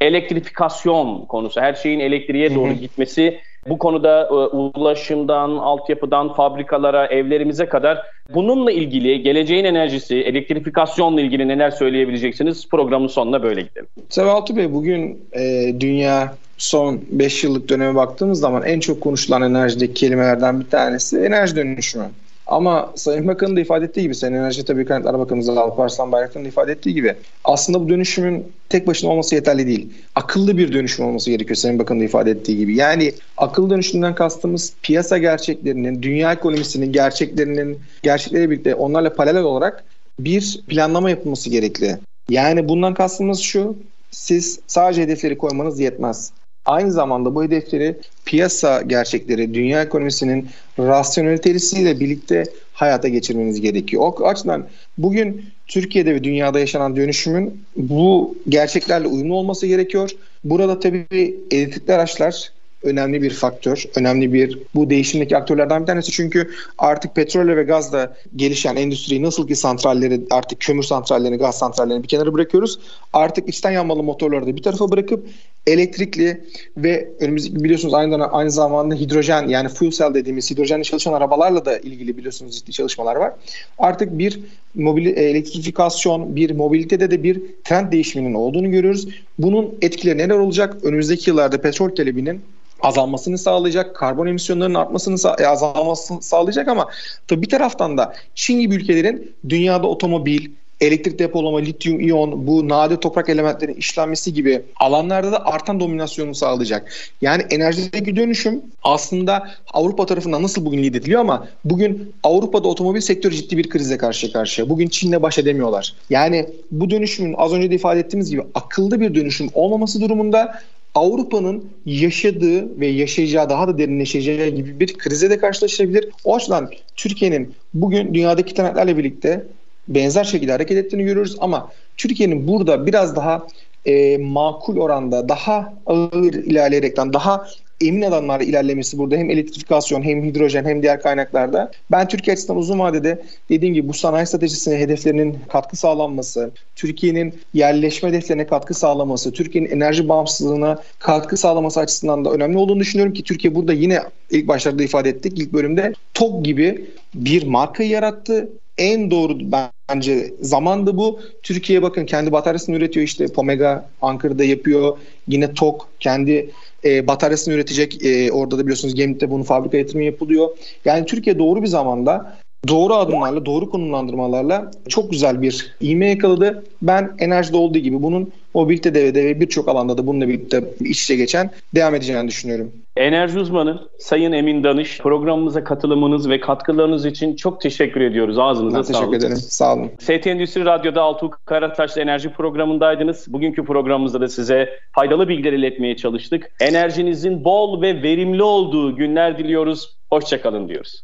elektrifikasyon konusu, her şeyin elektriğe doğru gitmesi bu konuda e, ulaşımdan, altyapıdan, fabrikalara, evlerimize kadar bununla ilgili geleceğin enerjisi, elektrifikasyonla ilgili neler söyleyebileceksiniz? Programın sonuna böyle gidelim. Sevaltı Bey bugün e, dünya son 5 yıllık döneme baktığımız zaman en çok konuşulan enerjideki kelimelerden bir tanesi enerji dönüşümü. Ama Sayın Bakan'ın da ifade ettiği gibi, Sayın Enerji Tabii Kaynaklar Bakanımız Alparslan Bayraktar'ın da ifade ettiği gibi aslında bu dönüşümün tek başına olması yeterli değil. Akıllı bir dönüşüm olması gerekiyor Sayın Bakan'ın da ifade ettiği gibi. Yani akıllı dönüşümden kastımız piyasa gerçeklerinin, dünya ekonomisinin gerçeklerinin, gerçekleri birlikte onlarla paralel olarak bir planlama yapılması gerekli. Yani bundan kastımız şu, siz sadece hedefleri koymanız yetmez. Aynı zamanda bu hedefleri piyasa gerçekleri, dünya ekonomisinin rasyonelitesiyle birlikte hayata geçirmeniz gerekiyor. O açıdan bugün Türkiye'de ve dünyada yaşanan dönüşümün bu gerçeklerle uyumlu olması gerekiyor. Burada tabii elektrikli araçlar önemli bir faktör, önemli bir bu değişimdeki aktörlerden bir tanesi. Çünkü artık petrolle ve gazla gelişen endüstriyi nasıl ki santralleri artık kömür santrallerini, gaz santrallerini bir kenara bırakıyoruz. Artık içten yanmalı motorları da bir tarafa bırakıp elektrikli ve önümüzdeki biliyorsunuz aynı, aynı zamanda hidrojen yani fuel cell dediğimiz hidrojenle çalışan arabalarla da ilgili biliyorsunuz ciddi çalışmalar var. Artık bir mobil e, elektrifikasyon, bir mobilitede de bir trend değişiminin olduğunu görüyoruz. Bunun etkileri neler olacak? Önümüzdeki yıllarda petrol talebinin azalmasını sağlayacak, karbon emisyonlarının artmasını sağ- e, azalmasını sağlayacak ama tabii bir taraftan da Çin gibi ülkelerin dünyada otomobil, elektrik depolama, lityum iyon, bu nadir toprak elementlerin işlenmesi gibi alanlarda da artan dominasyonu sağlayacak. Yani enerjideki dönüşüm aslında Avrupa tarafından nasıl bugün lider ediliyor ama bugün Avrupa'da otomobil sektörü ciddi bir krize karşı karşıya. Bugün Çin'le baş edemiyorlar. Yani bu dönüşümün az önce de ifade ettiğimiz gibi akıllı bir dönüşüm olmaması durumunda Avrupa'nın yaşadığı ve yaşayacağı daha da derinleşeceği gibi bir krize de karşılaşabilir. O açıdan Türkiye'nin bugün dünyadaki trendlerle birlikte benzer şekilde hareket ettiğini görüyoruz ama Türkiye'nin burada biraz daha e, makul oranda daha ağır ilerleyerekten daha emin adımlarla ilerlemesi burada hem elektrifikasyon hem hidrojen hem diğer kaynaklarda. Ben Türkiye açısından uzun vadede dediğim gibi bu sanayi stratejisine hedeflerinin katkı sağlanması, Türkiye'nin yerleşme hedeflerine katkı sağlaması, Türkiye'nin enerji bağımsızlığına katkı sağlaması açısından da önemli olduğunu düşünüyorum ki Türkiye burada yine ilk başlarda ifade ettik ilk bölümde TOG gibi bir marka yarattı en doğru bence zamandı bu. Türkiye bakın kendi bataryasını üretiyor işte Pomega Ankara'da yapıyor. Yine TOK kendi e, bataryasını üretecek. E, orada da biliyorsunuz Gemlik'te bunun fabrika yatırımı yapılıyor. Yani Türkiye doğru bir zamanda doğru adımlarla, doğru konumlandırmalarla çok güzel bir ivme yakaladı. Ben enerjide olduğu gibi bunun mobilite devrede ve birçok alanda da bununla birlikte iç içe geçen devam edeceğini düşünüyorum. Enerji uzmanı Sayın Emin Danış programımıza katılımınız ve katkılarınız için çok teşekkür ediyoruz. Ağzınıza ben sağlık. teşekkür ederim. Sağ olun. ST Endüstri Radyo'da Altuğ Karataş'la enerji programındaydınız. Bugünkü programımızda da size faydalı bilgiler iletmeye çalıştık. Enerjinizin bol ve verimli olduğu günler diliyoruz. Hoşçakalın diyoruz.